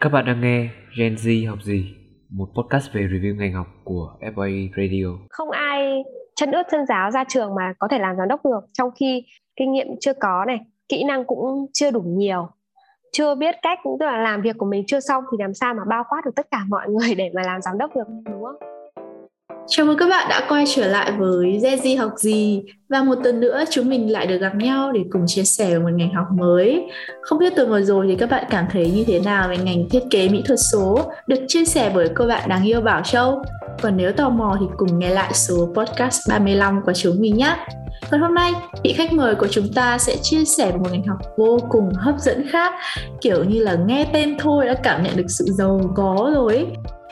Các bạn đang nghe Gen Z học gì, một podcast về review ngành học của FA Radio. không ai chân ướt chân giáo ra trường mà có thể làm giám đốc được trong khi kinh nghiệm chưa có này kỹ năng cũng chưa đủ nhiều chưa biết cách tức là làm việc của mình chưa xong thì làm sao mà bao quát được tất cả mọi người để mà làm giám đốc được đúng không Chào mừng các bạn đã quay trở lại với Zezi học gì và một tuần nữa chúng mình lại được gặp nhau để cùng chia sẻ về một ngành học mới. Không biết tuần vừa rồi thì các bạn cảm thấy như thế nào về ngành thiết kế mỹ thuật số được chia sẻ bởi cô bạn đáng yêu Bảo Châu. Còn nếu tò mò thì cùng nghe lại số podcast 35 của chúng mình nhé. Còn hôm nay, vị khách mời của chúng ta sẽ chia sẻ một ngành học vô cùng hấp dẫn khác Kiểu như là nghe tên thôi đã cảm nhận được sự giàu có rồi ấy.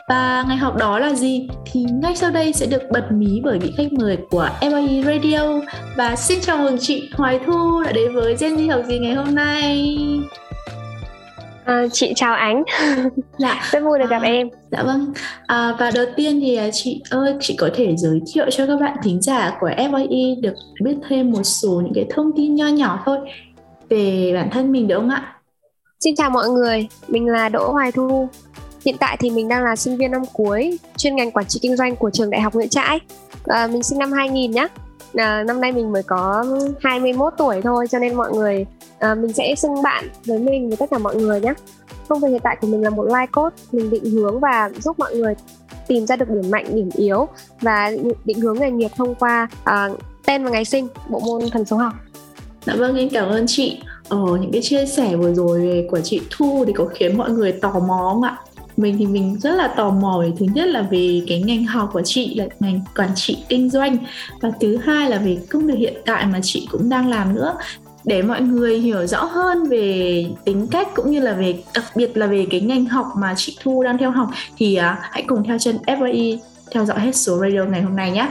Và ngành học đó là gì? Thì ngay sau đây sẽ được bật mí bởi vị khách mời của FIE Radio. Và xin chào mừng chị Hoài Thu đã đến với Gen Z học gì ngày hôm nay. À, chị chào ánh. Dạ, rất vui được gặp À. em. dạ vâng. À, Và đầu tiên thì à, chị ơi, chị có thể giới thiệu cho các bạn thính giả của FIE được biết thêm một số những cái thông tin nho nhỏ thôi về bản thân mình được không ạ? xin chào mọi người. Mình là đỗ hoài thu hiện tại thì mình đang là sinh viên năm cuối chuyên ngành quản trị kinh doanh của trường đại học nguyễn trãi à, mình sinh năm 2000 nhá à, năm nay mình mới có 21 tuổi thôi cho nên mọi người à, mình sẽ xưng bạn với mình với tất cả mọi người nhé công việc hiện tại của mình là một life coach mình định hướng và giúp mọi người tìm ra được điểm mạnh điểm yếu và định- định hướng nghề nghiệp thông qua à, tên và ngày sinh bộ môn thần số học Dạ vâng, em cảm ơn chị. Ờ, những cái chia sẻ vừa rồi về của chị Thu thì có khiến mọi người tò mò không ạ? Mình thì mình rất là tò mò về thứ nhất là về cái ngành học của chị là ngành quản trị kinh doanh. Và thứ hai là về công việc hiện tại mà chị cũng đang làm nữa. Để mọi người hiểu rõ hơn về tính cách cũng như là về đặc biệt là về cái ngành học mà chị Thu đang theo học thì à, hãy cùng theo chân FAI theo dõi hết số radio ngày hôm nay nhé.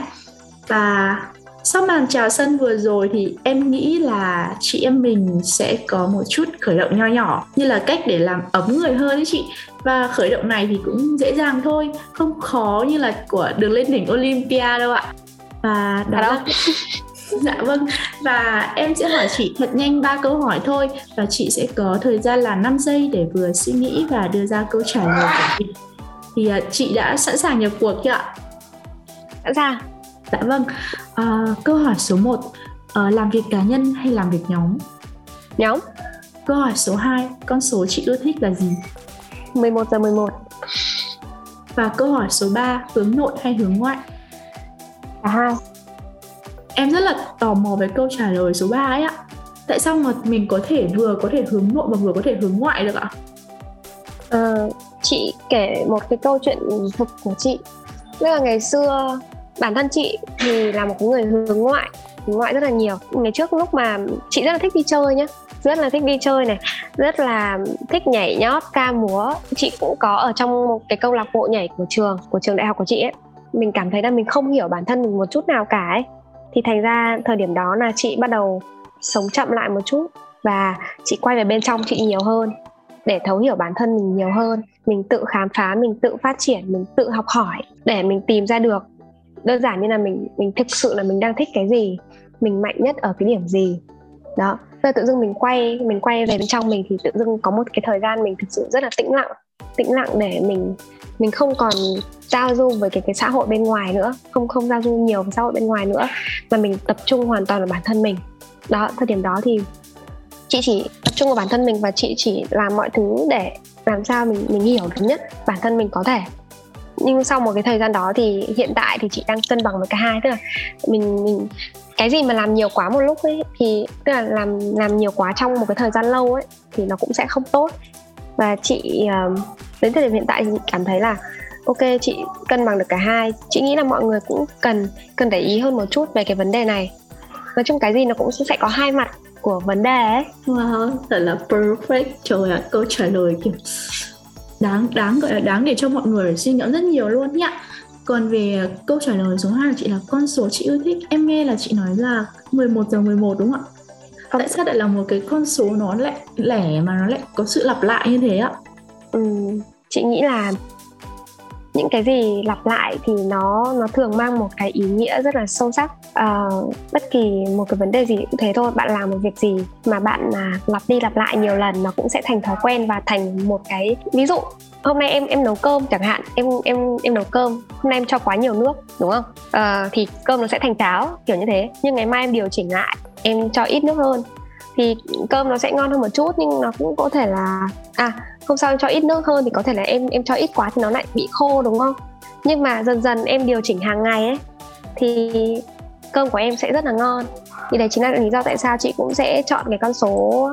Và sau màn chào sân vừa rồi thì em nghĩ là chị em mình sẽ có một chút khởi động nho nhỏ như là cách để làm ấm người hơn đấy chị và khởi động này thì cũng dễ dàng thôi không khó như là của đường lên đỉnh Olympia đâu ạ. Và đó À là dạ vâng. Và em sẽ hỏi chị thật nhanh ba câu hỏi thôi và chị sẽ có thời gian là 5 giây để vừa suy nghĩ và đưa ra câu trả lời của mình thì à, chị đã sẵn sàng nhập cuộc chưa ạ? Sẵn sàng. Dạ vâng, à, câu hỏi số 1 Làm việc cá nhân hay làm việc nhóm? nhóm. Câu hỏi số 2 Con số chị ưa thích là gì? 11 giờ 11 Và câu hỏi số 3 Hướng nội hay hướng ngoại? cả hai. Em rất là tò mò về câu trả lời số 3 ấy ạ. Tại sao mà mình có thể vừa có thể hướng nội và vừa có thể hướng ngoại được ạ? Ờ, chị kể một cái câu chuyện thực của chị. Tức là ngày xưa bản thân chị thì là một người hướng ngoại ngoại rất là nhiều. Ngày trước lúc mà chị rất là thích đi chơi nhá, rất là thích đi chơi này, rất là thích nhảy nhót, ca múa. Chị cũng có ở trong một cái câu lạc bộ nhảy của trường của trường đại học của chị ấy. Mình cảm thấy là mình không hiểu bản thân mình một chút nào cả ấy. Thì thành ra thời điểm đó là chị bắt đầu sống chậm lại một chút và chị quay về bên trong chị nhiều hơn để thấu hiểu bản thân mình nhiều hơn. Mình tự khám phá, mình tự phát triển, mình tự học hỏi để mình tìm ra được đơn giản như là mình mình thực sự là mình đang thích cái gì, mình mạnh nhất ở cái điểm gì. Đó rồi tự dưng mình quay mình quay về bên trong mình thì tự dưng có một cái thời gian mình thực sự rất là tĩnh lặng tĩnh lặng để mình mình không còn giao du với cái cái xã hội bên ngoài nữa, không không giao du nhiều với xã hội bên ngoài nữa, mà mình tập trung hoàn toàn vào bản thân mình. Đó, thời điểm đó thì chị chỉ tập trung vào bản thân mình và chị chỉ làm mọi thứ để làm sao mình mình hiểu được nhất bản thân mình có thể nhưng sau một cái thời gian đó thì hiện tại thì chị đang cân bằng với cả hai tức là mình mình cái gì mà làm nhiều quá một lúc ấy thì tức là làm làm nhiều quá trong một cái thời gian lâu ấy thì nó cũng sẽ không tốt. Và chị ờ, đến thời điểm hiện tại thì chị cảm thấy là ok chị cân bằng được cả hai. Chị nghĩ là mọi người cũng cần cần để ý hơn một chút về cái vấn đề này. Nói chung cái gì nó cũng sẽ có hai mặt của vấn đề ấy. Wow, thật là perfect. Trời ạ, câu trả lời kiểu đáng đáng gọi là đáng để cho mọi người suy ngẫm rất nhiều luôn nhá còn về câu trả lời số 2 của chị là con số chị yêu thích Em nghe là chị nói là 11 giờ 11 đúng không ạ? Tại sao lại là một cái con số nó lại lẻ mà nó lại có sự lặp lại như thế ạ? Ừm, chị nghĩ là những cái gì lặp lại thì nó nó thường mang một cái ý nghĩa rất là sâu sắc. À, bất kỳ một cái vấn đề gì cũng thế thôi bạn làm một việc gì mà bạn à, lặp đi lặp lại nhiều lần nó cũng sẽ thành thói quen và thành một cái ví dụ. Hôm nay em em nấu cơm chẳng hạn em em em nấu cơm hôm nay em cho quá nhiều nước đúng không? À, thì cơm nó sẽ thành cháo kiểu như thế. Nhưng ngày mai em điều chỉnh lại em cho ít nước hơn. Thì cơm nó sẽ ngon hơn một chút nhưng nó cũng có thể là à hôm sau em cho ít nước hơn thì có thể là em em cho ít quá thì nó lại bị khô đúng không? Nhưng mà dần dần em điều chỉnh hàng ngày ấy thì cơm của em sẽ rất là ngon. Thì đấy chính là lý do tại sao chị cũng sẽ chọn cái con số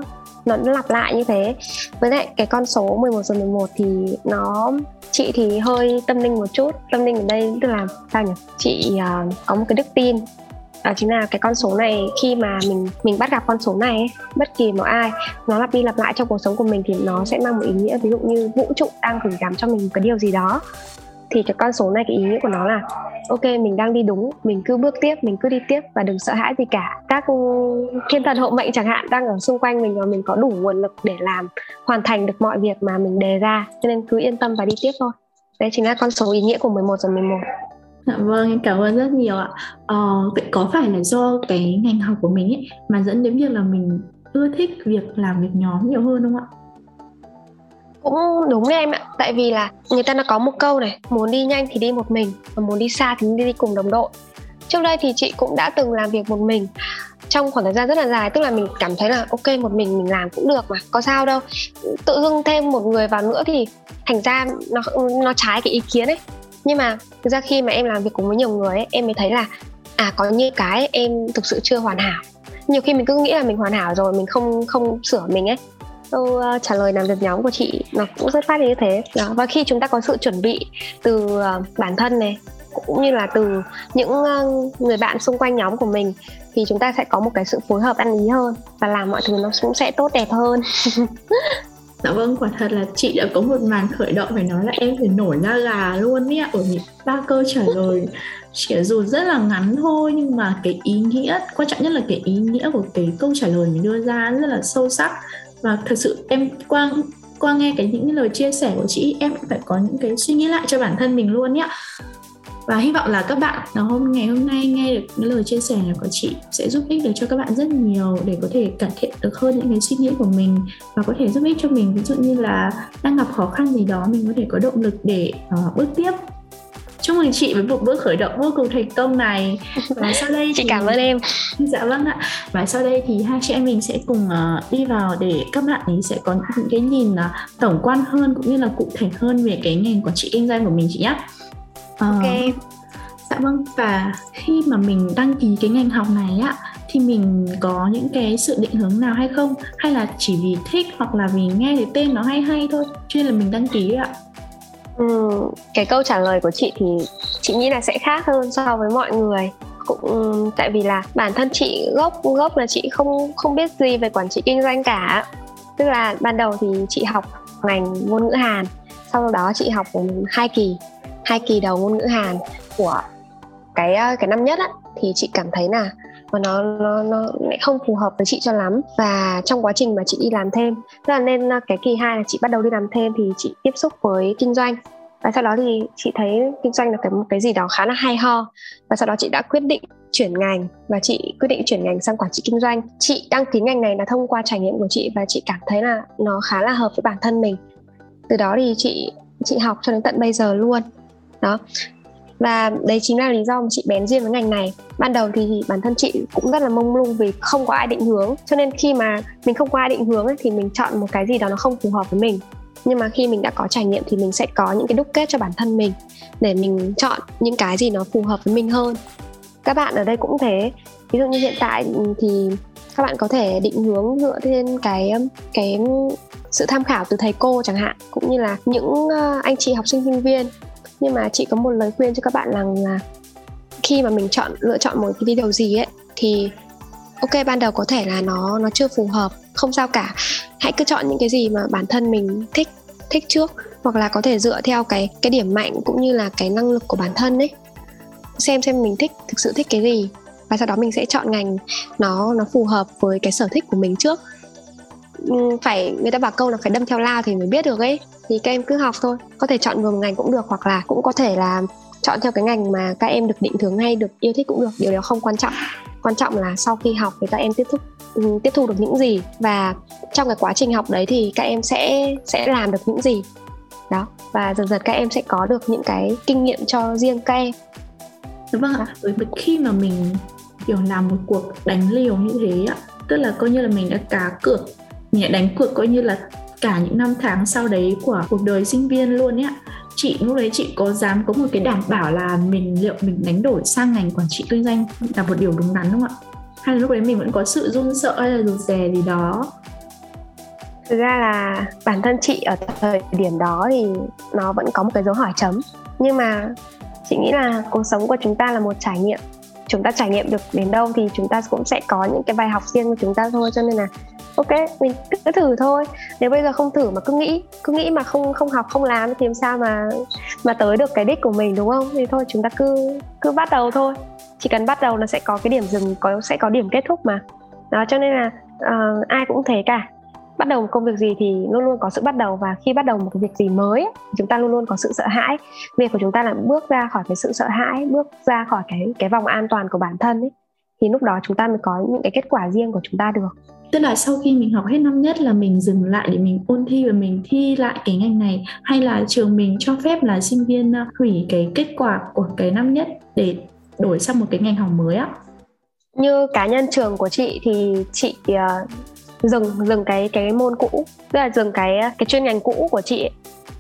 nó lặp lại như thế. Với lại cái con số 11 giờ 11 thì nó chị thì hơi tâm linh một chút. Tâm linh ở đây tức là sao nhỉ? Chị uh, có một cái đức tin đó chính là cái con số này khi mà mình mình bắt gặp con số này ấy, bất kỳ một ai nó lặp đi lặp lại trong cuộc sống của mình thì nó sẽ mang một ý nghĩa ví dụ như vũ trụ đang gửi gắm cho mình một cái điều gì đó. Thì cái con số này cái ý nghĩa của nó là ok mình đang đi đúng mình cứ bước tiếp mình cứ đi tiếp và đừng sợ hãi gì cả. Các thiên thần hộ mệnh chẳng hạn đang ở xung quanh mình và mình có đủ nguồn lực để làm hoàn thành được mọi việc mà mình đề ra. Cho nên cứ yên tâm và đi tiếp thôi. Đấy chính là con số ý nghĩa của 11 giờ 11 Dạ vâng, em cảm ơn rất nhiều ạ. Ờ, vậy có phải là do cái ngành học của mình ấy mà dẫn đến việc là mình ưa thích việc làm việc nhóm nhiều hơn không ạ? cũng đúng đấy em ạ tại vì là người ta đã có một câu này muốn đi nhanh thì đi một mình và muốn đi xa thì đi cùng đồng đội trước đây thì chị cũng đã từng làm việc một mình trong khoảng thời gian rất là dài tức là mình cảm thấy là ok một mình mình làm cũng được mà có sao đâu tự dưng thêm một người vào nữa thì thành ra nó nó trái cái ý kiến ấy nhưng mà thực ra khi mà em làm việc cùng với nhiều người ấy, em mới thấy là à có những cái em thực sự chưa hoàn hảo. Nhiều khi mình cứ nghĩ là mình hoàn hảo rồi mình không không sửa mình ấy. Câu uh, trả lời làm việc nhóm của chị nó cũng rất phát như thế. Đó. và khi chúng ta có sự chuẩn bị từ uh, bản thân này cũng như là từ những uh, người bạn xung quanh nhóm của mình thì chúng ta sẽ có một cái sự phối hợp ăn ý hơn và làm mọi thứ nó cũng sẽ tốt đẹp hơn. Dạ vâng, quả thật là chị đã có một màn khởi động phải nói là em phải nổi da gà luôn ý ạ. Ở những ba câu trả lời. Chỉ dù rất là ngắn thôi nhưng mà cái ý nghĩa quan trọng nhất là cái ý nghĩa của cái câu trả lời mình đưa ra rất là sâu sắc. Và thật sự em qua qua nghe cái những lời chia sẻ của chị em cũng phải có những cái suy nghĩ lại cho bản thân mình luôn nhé và hy vọng là các bạn nó hôm ngày hôm nay nghe được những lời chia sẻ của chị sẽ giúp ích được cho các bạn rất nhiều để có thể cải thiện được hơn những cái suy nghĩ của mình và có thể giúp ích cho mình. Ví dụ như là đang gặp khó khăn gì đó mình có thể có động lực để uh, bước tiếp. Chúc mừng chị với một bước khởi động vô cùng thành công này. Và sau đây chị thì... cảm ơn em. Dạ vâng ạ. Và sau đây thì hai chị em mình sẽ cùng uh, đi vào để các bạn ấy sẽ có những cái nhìn uh, tổng quan hơn cũng như là cụ thể hơn về cái ngành quản trị kinh doanh của mình chị nhé ok. Dạ vâng và khi mà mình đăng ký cái ngành học này á thì mình có những cái sự định hướng nào hay không? Hay là chỉ vì thích hoặc là vì nghe cái tên nó hay hay thôi cho nên là mình đăng ký ạ? Ừ, cái câu trả lời của chị thì chị nghĩ là sẽ khác hơn so với mọi người. Cũng tại vì là bản thân chị gốc gốc là chị không không biết gì về quản trị kinh doanh cả. Tức là ban đầu thì chị học ngành ngôn ngữ Hàn sau đó chị học hai kỳ hai kỳ đầu ngôn ngữ Hàn của cái ờ, cái năm nhất á, thì chị cảm thấy là và nó nó nó lại không phù hợp với chị cho lắm. Và trong quá trình mà chị đi làm thêm, tức là nên ờ, cái kỳ hai là chị bắt đầu đi làm thêm thì chị tiếp xúc với kinh doanh. Và sau đó thì chị thấy kinh doanh là cái một cái gì đó khá là hay ho. Và sau đó chị đã quyết định chuyển ngành và chị quyết định chuyển ngành sang quản trị kinh doanh. Chị đăng ký ngành này là thông qua trải nghiệm của chị và chị cảm thấy là nó khá là hợp với bản thân mình. Từ đó thì chị chị học cho đến tận bây giờ luôn đó. Và đấy chính là lý do mà chị bén duyên với ngành này. Ban đầu thì bản thân chị cũng rất là mông lung vì không có ai định hướng. Cho nên khi mà mình không có ai định hướng ấy, thì mình chọn một cái gì đó nó không phù hợp với mình. Nhưng mà khi mình đã có trải nghiệm thì mình sẽ có những cái đúc kết cho bản thân mình để mình chọn những cái gì nó phù hợp với mình hơn. Các bạn ở đây cũng thế. Ví dụ như hiện tại thì các bạn có thể định hướng dựa trên cái cái sự tham khảo từ thầy cô chẳng hạn cũng như là những ờ, anh chị học sinh sinh viên nhưng mà chị có một lời khuyên cho các bạn rằng là khi mà mình chọn, lựa chọn một cái điều gì ấy, thì ok, ban đầu có thể là nó nó chưa phù hợp, không sao cả. Hãy cứ chọn những cái gì mà bản thân mình thích thích trước, hoặc là có thể dựa theo cái cái điểm mạnh cũng như là cái năng lực của bản thân ấy. Xem xem mình thích, thực sự thích cái gì, và sau đó mình sẽ chọn ngành nó nó phù hợp với cái sở thích của mình trước. Ừ, phải, người ta bảo câu là phải đâm theo lao thì mới biết được ấy thì các em cứ học thôi. Có thể chọn vừa một ngành cũng được hoặc là cũng có thể là chọn theo cái ngành mà các em được định hướng hay được yêu thích cũng được. Điều đó không quan trọng. Quan trọng là sau khi học thì các em tiếp thúc ừ, tiếp thu được những gì. Và trong cái quá trình học đấy thì các em sẽ sẽ làm được những gì. Đó. Và dần dần các em sẽ có được những cái kinh nghiệm cho riêng các em. Dạ vâng ạ. Bởi khi mà mình, kiểu, làm một cuộc đánh liều như thế ạ tức là coi như là mình đã cá cược, mình đã đánh cược coi như là cả những năm tháng sau đấy của cuộc đời sinh viên luôn ấy chị, lúc đấy chị có dám có một cái đảm bảo là mình, liệu mình đánh đổi sang ngành quản trị kinh doanh là một điều đúng đắn không ạ? Hay là lúc đấy mình vẫn có sự run sợ hay là rụt rè gì đó? Thực ra là bản thân chị ở thời điểm đó thì nó vẫn có một cái dấu hỏi chấm. Nhưng mà chị nghĩ là cuộc sống của chúng ta là một trải nghiệm chúng ta trải nghiệm được đến đâu thì chúng ta cũng sẽ có những cái bài học riêng của chúng ta thôi. Cho nên là ok mình cứ thử thôi. Nếu bây giờ không thử mà cứ nghĩ cứ nghĩ mà không không học không làm thì làm sao mà mà tới được cái đích của mình đúng không? Thì thôi chúng ta cứ cứ bắt đầu thôi. Chỉ cần bắt đầu là sẽ có cái điểm dừng có sẽ có điểm kết thúc mà. Đó cho nên là uh, ai cũng thế cả bắt đầu một công việc gì thì luôn luôn có sự bắt đầu. Và khi bắt đầu một cái việc gì mới chúng ta luôn luôn có sự sợ hãi. Việc của chúng ta là bước ra khỏi cái sự sợ hãi bước ra khỏi cái cái vòng an toàn của bản thân ấy thì lúc đó chúng ta mới có những cái kết quả riêng của chúng ta được. Tức là sau khi mình học hết năm nhất là mình dừng lại để mình ôn thi và mình thi lại cái ngành này hay là trường mình cho phép là sinh viên hủy cái kết quả của cái năm nhất để đổi sang một cái ngành học mới á? Như cá nhân trường của chị thì chị uh, dừng dừng cái cái môn cũ. Tức là dừng cái cái chuyên ngành cũ của chị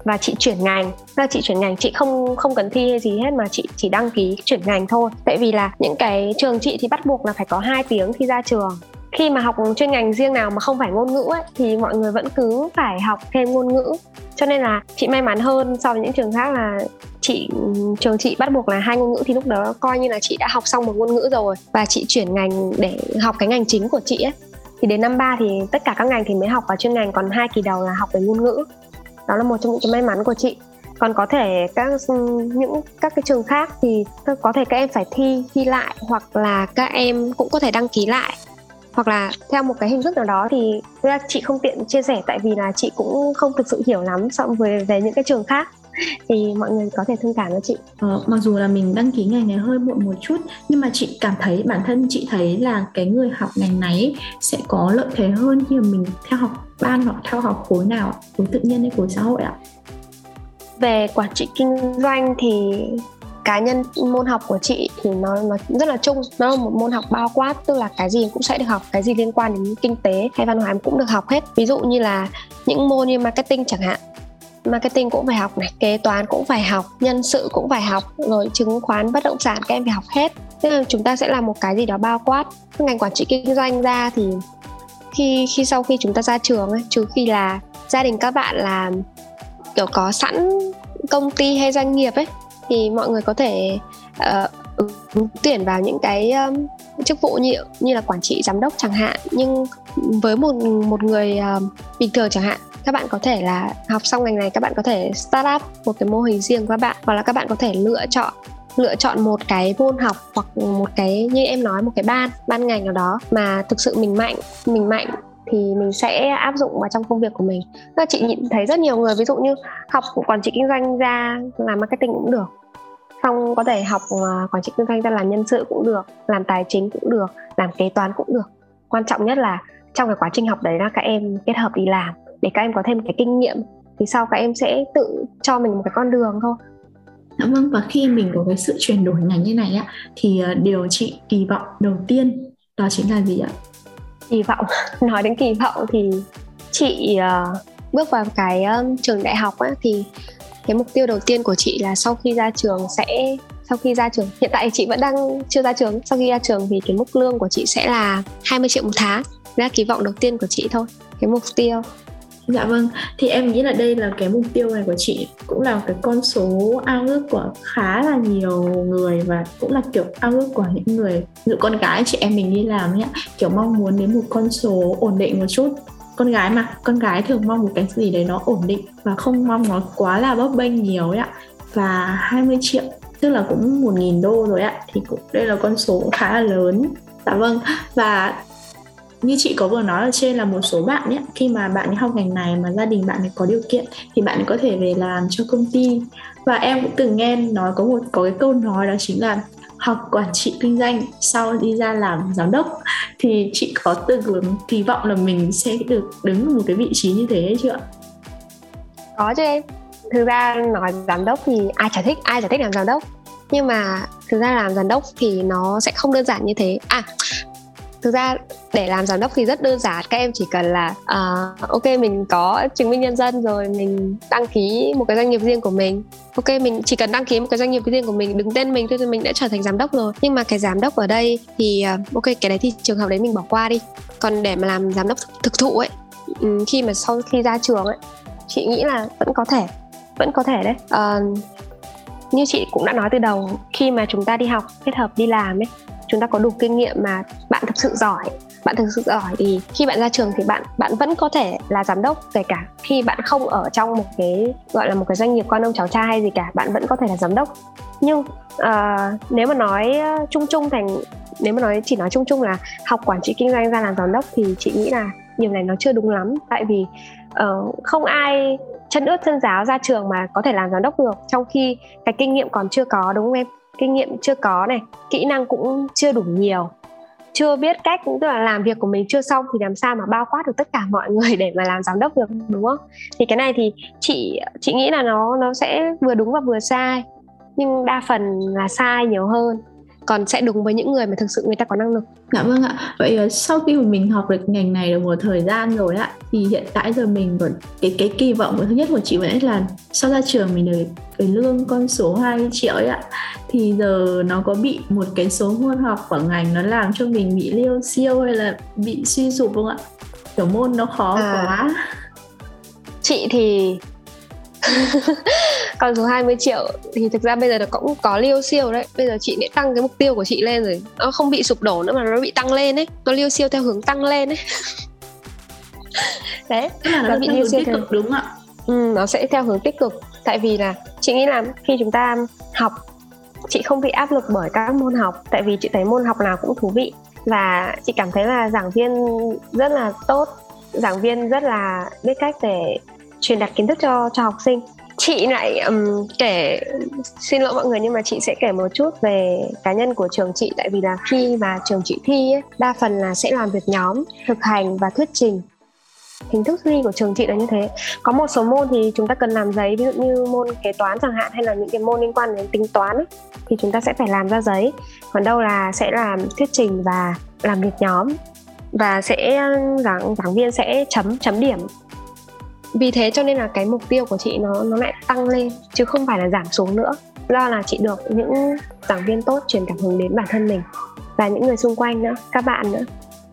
và chị chuyển ngành. Tức là chị chuyển ngành chị không không cần thi hay gì hết mà chị chỉ đăng ký chuyển ngành thôi. Tại vì là những cái trường chị thì bắt buộc là phải có 2 tiếng khi ra trường. Khi mà học chuyên ngành riêng nào mà không phải ngôn ngữ ấy, thì mọi người vẫn cứ phải học thêm ngôn ngữ. Cho nên là chị may mắn hơn so với những trường khác là chị trường chị bắt buộc là hai ngôn ngữ thì lúc đó coi như là chị đã học xong một ngôn ngữ rồi. Và chị chuyển ngành để học cái ngành chính của chị ấy thì đến năm ba thì tất cả các ngành thì mới học vào chuyên ngành còn hai kỳ đầu là học về ngôn ngữ. Đó là một trong những cái may mắn của chị. Còn có thể các, những các cái trường khác thì có thể các em phải thi thi lại hoặc là các em cũng có thể đăng ký lại. Hoặc là theo một cái hình thức nào đó thì ra chị không tiện chia sẻ tại vì là chị cũng không thực sự hiểu lắm so với, về những cái trường khác thì mọi người có thể thông cảm cho chị. Ờ, mặc dù là mình đăng ký ngành này hơi muộn một chút nhưng mà chị cảm thấy bản thân chị thấy là cái người học ngành này sẽ có lợi thế hơn khi mà mình theo học ban hoặc theo học khối nào khối tự nhiên hay khối xã hội ạ. Về quản trị kinh doanh thì cá nhân môn học của chị thì nó nó rất là chung. Nó là một môn học bao quát tức là cái gì cũng sẽ được học cái gì liên quan đến kinh tế hay văn hóa cũng được học hết. Ví dụ như là những môn như marketing chẳng hạn marketing cũng phải học này kế toán cũng phải học nhân sự cũng phải học rồi chứng khoán bất động sản các em phải học hết. Tức là chúng ta sẽ làm một cái gì đó bao quát ngành quản trị kinh doanh ra thì khi khi sau khi chúng ta ra trường ấy trừ khi là gia đình các bạn là kiểu có sẵn công ty hay doanh nghiệp ấy thì mọi người có thể uh, ứng tuyển vào những cái um, chức vụ như như là quản trị giám đốc chẳng hạn. Nhưng với một một người uh, bình thường chẳng hạn các bạn có thể là học xong ngành này các bạn có thể start up một cái mô hình riêng của các bạn hoặc là các bạn có thể lựa chọn lựa chọn một cái môn học hoặc một cái như em nói một cái ban ban ngành nào đó mà thực sự mình mạnh mình mạnh thì mình sẽ áp dụng vào trong công việc của mình. Tức chị nhìn thấy rất nhiều người ví dụ như học quản trị kinh doanh ra làm marketing cũng được. Xong có thể học à, quản trị kinh doanh ra làm nhân sự cũng được, làm tài chính cũng được, làm kế toán cũng được. Quan trọng nhất là trong cái quá trình học đấy là các em kết hợp đi làm để các em có thêm cái kinh nghiệm thì sau các em sẽ tự cho mình một cái con đường thôi. Dạ vâng và khi mình có cái sự chuyển đổi ngành như này á thì ờ, điều chị kỳ vọng đầu tiên đó chính là gì ạ? Kỳ vọng. Nói đến kỳ vọng thì chị uh, bước vào cái um, trường đại học á thì cái mục tiêu đầu tiên của chị là sau khi ra trường sẽ sau khi ra trường hiện tại chị vẫn đang chưa ra trường sau khi ra trường thì cái mức lương của chị sẽ là 20 triệu một tháng. Đó là kỳ vọng đầu tiên của chị thôi cái mục tiêu Dạ vâng, thì em nghĩ là đây là cái mục tiêu này của chị cũng là cái con số ao ước của khá là nhiều người và cũng là kiểu ao ước của những người dụ con gái chị em mình đi làm nhá kiểu mong muốn đến một con số ổn định một chút. Con gái mà con gái thường mong một cái gì đấy nó ổn định và không mong nó quá là bấp bênh nhiều ấy ạ. Và 20 triệu tức là cũng một nghìn đô rồi ạ. Thì cũng đây là con số khá là lớn. Dạ vâng và như chị có vừa nói ở trên là một số bạn nhé, khi mà bạn ấy học ngành này mà gia đình bạn ấy có điều kiện thì bạn ấy có thể về làm cho công ty. Và em cũng từng nghe nói có một, có cái câu nói đó chính là học quản trị kinh doanh sau đi ra làm giám đốc. Thì chị có từng kỳ vọng là mình sẽ được đứng ở một cái vị trí như thế hay chưa có chứ em. Thực ra nói giám đốc thì ai chả thích, ai chả thích làm giám đốc. Nhưng mà thực ra làm giám đốc thì nó sẽ không đơn giản như thế. À thực ra để làm giám đốc thì rất đơn giản các em chỉ cần là uh, ok mình có chứng minh nhân dân rồi mình đăng ký một cái doanh nghiệp riêng của mình. Ok mình chỉ cần đăng ký một cái doanh nghiệp riêng của mình đứng tên mình thôi thì mình đã trở thành giám đốc rồi. Nhưng mà cái giám đốc ở đây thì uh, ok cái đấy thì trường hợp đấy mình bỏ qua đi. Còn để mà làm giám đốc thực thụ ấy khi mà sau khi ra trường ấy chị nghĩ là vẫn có thể vẫn có thể đấy. Uh, như chị cũng đã nói từ đầu khi mà chúng ta đi học kết hợp đi làm ấy chúng ta có đủ kinh nghiệm mà bạn thực sự giỏi. Bạn thực sự giỏi thì khi bạn ra trường thì bạn bạn vẫn có thể là giám đốc kể cả khi bạn không ở trong một cái gọi là một cái doanh nghiệp con ông cháu cha hay gì cả bạn vẫn có thể là giám đốc. Nhưng uh, nếu mà nói chung chung thành nếu mà nói chỉ nói chung chung là học quản trị kinh doanh ra làm giám đốc thì chị nghĩ là điều này nó chưa đúng lắm. Tại vì uh, không ai chân ướt chân giáo ra trường mà có thể làm giám đốc được trong khi cái kinh nghiệm còn chưa có đúng không em? Kinh nghiệm chưa có này, kỹ năng cũng chưa đủ nhiều, chưa biết cách cũng tức là làm việc của mình chưa xong thì làm sao mà bao quát được tất cả mọi người để mà làm giám đốc được, đúng không? Thì cái này thì chị chị nghĩ là nó nó sẽ vừa đúng và vừa sai, nhưng đa phần là sai nhiều hơn còn sẽ đúng với những người mà thực sự người ta có năng lực. Dạ vâng ạ. Vậy ờ, sau khi mà mình học được ngành này được một thời gian rồi ạ thì hiện tại giờ mình còn cái cái kỳ vọng thứ nhất của chị vẫn là sau ra trường mình được cái lương con số 20 triệu ấy ạ. Thì giờ nó có bị một cái số môn học của ngành nó làm cho mình bị liêu siêu hay là bị suy sụp không ạ? Kiểu môn nó khó à, quá. Chị thì con số 20 triệu thì thực ra bây giờ nó cũng có liêu siêu đấy. Bây giờ chị đã tăng cái mục tiêu của chị lên rồi. Nó không bị sụp đổ nữa mà nó bị tăng lên ấy. Nó liêu siêu theo hướng tăng lên ấy. Đấy là nó, nó bị liêu siêu theo cực đúng không ạ? Ừ, nó sẽ theo hướng tích cực. Tại vì là chị nghĩ là khi chúng ta học chị không bị áp lực bởi các môn học. Tại vì chị thấy môn học nào cũng thú vị. Và chị cảm thấy là giảng viên rất là tốt. Giảng viên rất là biết cách để truyền đạt kiến thức cho cho học sinh chị lại um, kể xin lỗi mọi người nhưng mà chị sẽ kể một chút về cá nhân của trường chị. Tại vì là khi mà trường chị thi ấy, đa phần là sẽ làm việc nhóm thực hành và thuyết trình. Hình thức thi của trường chị là như thế. Có một số môn thì chúng ta cần làm giấy ví dụ như môn kế toán chẳng hạn hay là những cái môn liên quan đến tính toán ấy, thì chúng ta sẽ phải làm ra giấy. Còn đâu là sẽ làm thuyết trình và làm việc nhóm. Và sẽ giảng giảng viên sẽ chấm chấm điểm vì thế cho nên là cái mục tiêu của chị nó nó lại tăng lên chứ không phải là giảm xuống nữa. Do là chị được những giảng viên tốt truyền cảm hứng đến bản thân mình và những người xung quanh nữa các bạn nữa.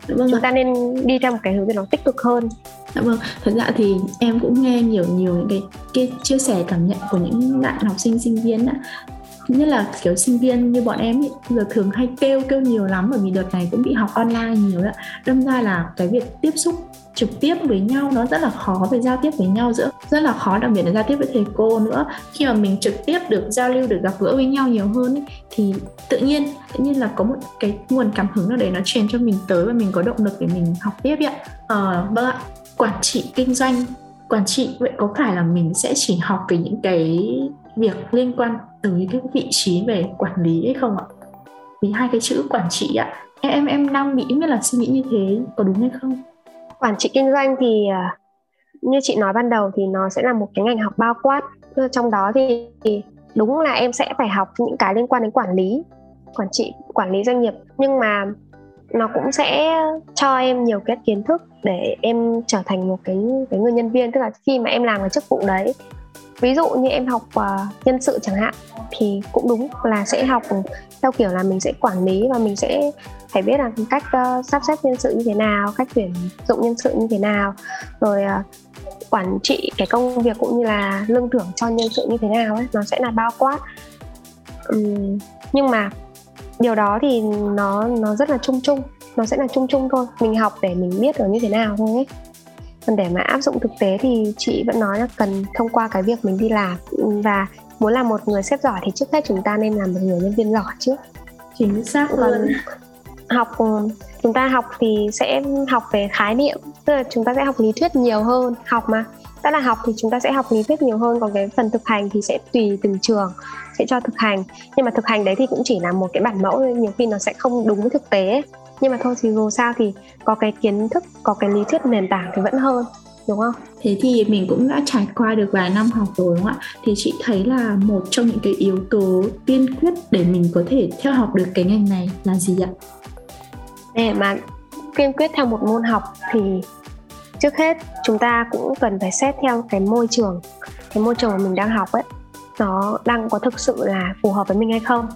Vâng chúng ta nên đi theo một cái hướng nó tích cực hơn. Dạ vâng, thật ra thì em cũng nghe nhiều nhiều những cái, cái chia sẻ cảm nhận của những bạn học sinh sinh viên á nhất là kiểu sinh viên như bọn em ý, giờ thường hay kêu kêu nhiều lắm bởi vì đợt này cũng bị học online nhiều ạ. Đâm ra là cái việc tiếp xúc trực tiếp với nhau nó rất là khó về giao tiếp với nhau giữa rất là khó đặc biệt là giao tiếp với thầy cô nữa. Khi mà mình trực tiếp được giao lưu được gặp gỡ với nhau nhiều hơn ý, thì tự nhiên tự nhiên là có một cái nguồn cảm hứng nào đấy nó truyền cho mình tới và mình có động lực để mình học tiếp ạ. Ờ, vâng ạ. Quản trị kinh doanh quản trị vậy có phải là mình sẽ chỉ học về những cái việc liên quan tới cái vị trí về quản lý hay không ạ? Vì hai cái chữ quản trị ạ, em em em đang nghĩ biết là suy nghĩ như thế, có đúng hay không? Quản trị kinh doanh thì à, như chị nói ban đầu thì nó sẽ là một cái ngành học bao quát. Trong đó thì đúng là em sẽ phải học những cái liên quan đến quản lý, quản trị, quản lý doanh nghiệp. Nhưng mà nó cũng sẽ cho em nhiều cái kiến thức để em trở thành một cái cái người nhân viên. Tức là khi mà em làm cái chức vụ đấy ví dụ như em học uh, nhân sự chẳng hạn thì cũng đúng là sẽ học theo kiểu là mình sẽ quản lý và mình sẽ phải biết là cách uh, sắp xếp nhân sự như thế nào cách tuyển dụng nhân sự như thế nào rồi uh, quản trị cái công việc cũng như là lương thưởng cho nhân sự như thế nào ấy nó sẽ là bao quát. Um, nhưng mà điều đó thì nó nó rất là chung chung nó sẽ là chung chung thôi mình học để mình biết được như thế nào thôi ấy còn để mà áp dụng thực tế thì chị vẫn nói là cần thông qua cái việc mình đi làm. Và muốn làm một người sếp giỏi thì trước hết chúng ta nên làm một người nhân viên giỏi trước. Chính xác còn học chúng ta học thì sẽ học về khái niệm tức là chúng ta sẽ học lý thuyết nhiều hơn. Học mà đã là học thì chúng ta sẽ học lý thuyết nhiều hơn còn cái phần thực hành thì sẽ tùy từng trường sẽ cho thực hành. Nhưng mà thực hành đấy thì cũng chỉ là một cái bản mẫu nhiều khi nó sẽ không đúng với thực tế nhưng mà thôi thì dù sao thì có cái kiến thức có cái lý thuyết nền tảng thì vẫn hơn đúng không? Thế thì mình cũng đã trải qua được vài năm học rồi đúng không ạ? Thì chị thấy là một trong những cái yếu tố tiên quyết để mình có thể theo học được cái ngành này là gì ạ? Để mà kiên quyết theo một môn học thì trước hết chúng ta cũng cần phải xét theo cái môi trường cái môi trường mà mình đang học ấy nó đang có thực sự là phù hợp với mình hay không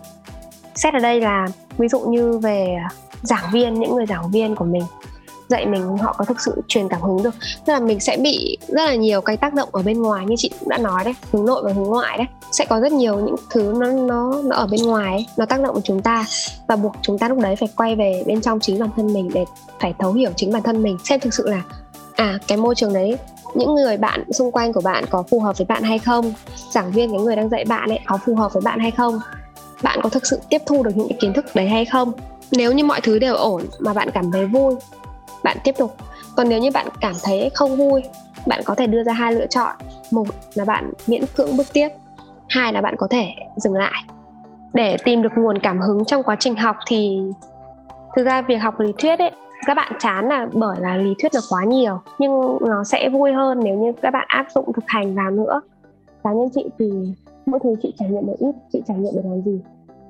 xét ở đây là ví dụ như về giảng viên những người giảng viên của mình. Dạy mình họ có thực sự truyền cảm hứng được. Tức là mình sẽ bị rất là nhiều cái tác động ở bên ngoài như chị cũng đã nói đấy hướng nội và hướng ngoại đấy. Sẽ có rất nhiều những thứ nó nó nó ở bên ngoài ấy, nó tác động vào chúng ta. Và buộc chúng ta lúc đấy phải quay về bên trong chính bản thân mình để phải thấu hiểu chính bản thân mình. Xem thực sự là à cái môi trường đấy những người bạn xung quanh của bạn có phù hợp với bạn hay không? Giảng viên cái người đang dạy bạn ấy có phù hợp với bạn hay không? Bạn có thực sự tiếp thu được những cái kiến thức đấy hay không? Nếu như mọi thứ đều ổn mà bạn cảm thấy vui, bạn tiếp tục. Còn nếu như bạn cảm thấy không vui, bạn có thể đưa ra hai lựa chọn. Một là bạn miễn cưỡng bước tiếp, hai là bạn có thể dừng lại. Để tìm được nguồn cảm hứng trong quá trình học thì thực ra việc học lý thuyết ấy, các bạn chán là bởi là lý thuyết là quá nhiều, nhưng nó sẽ vui hơn nếu như các bạn áp dụng thực hành vào nữa. Cá nhân chị thì mỗi thứ chị trải nghiệm được ít, chị trải nghiệm được làm gì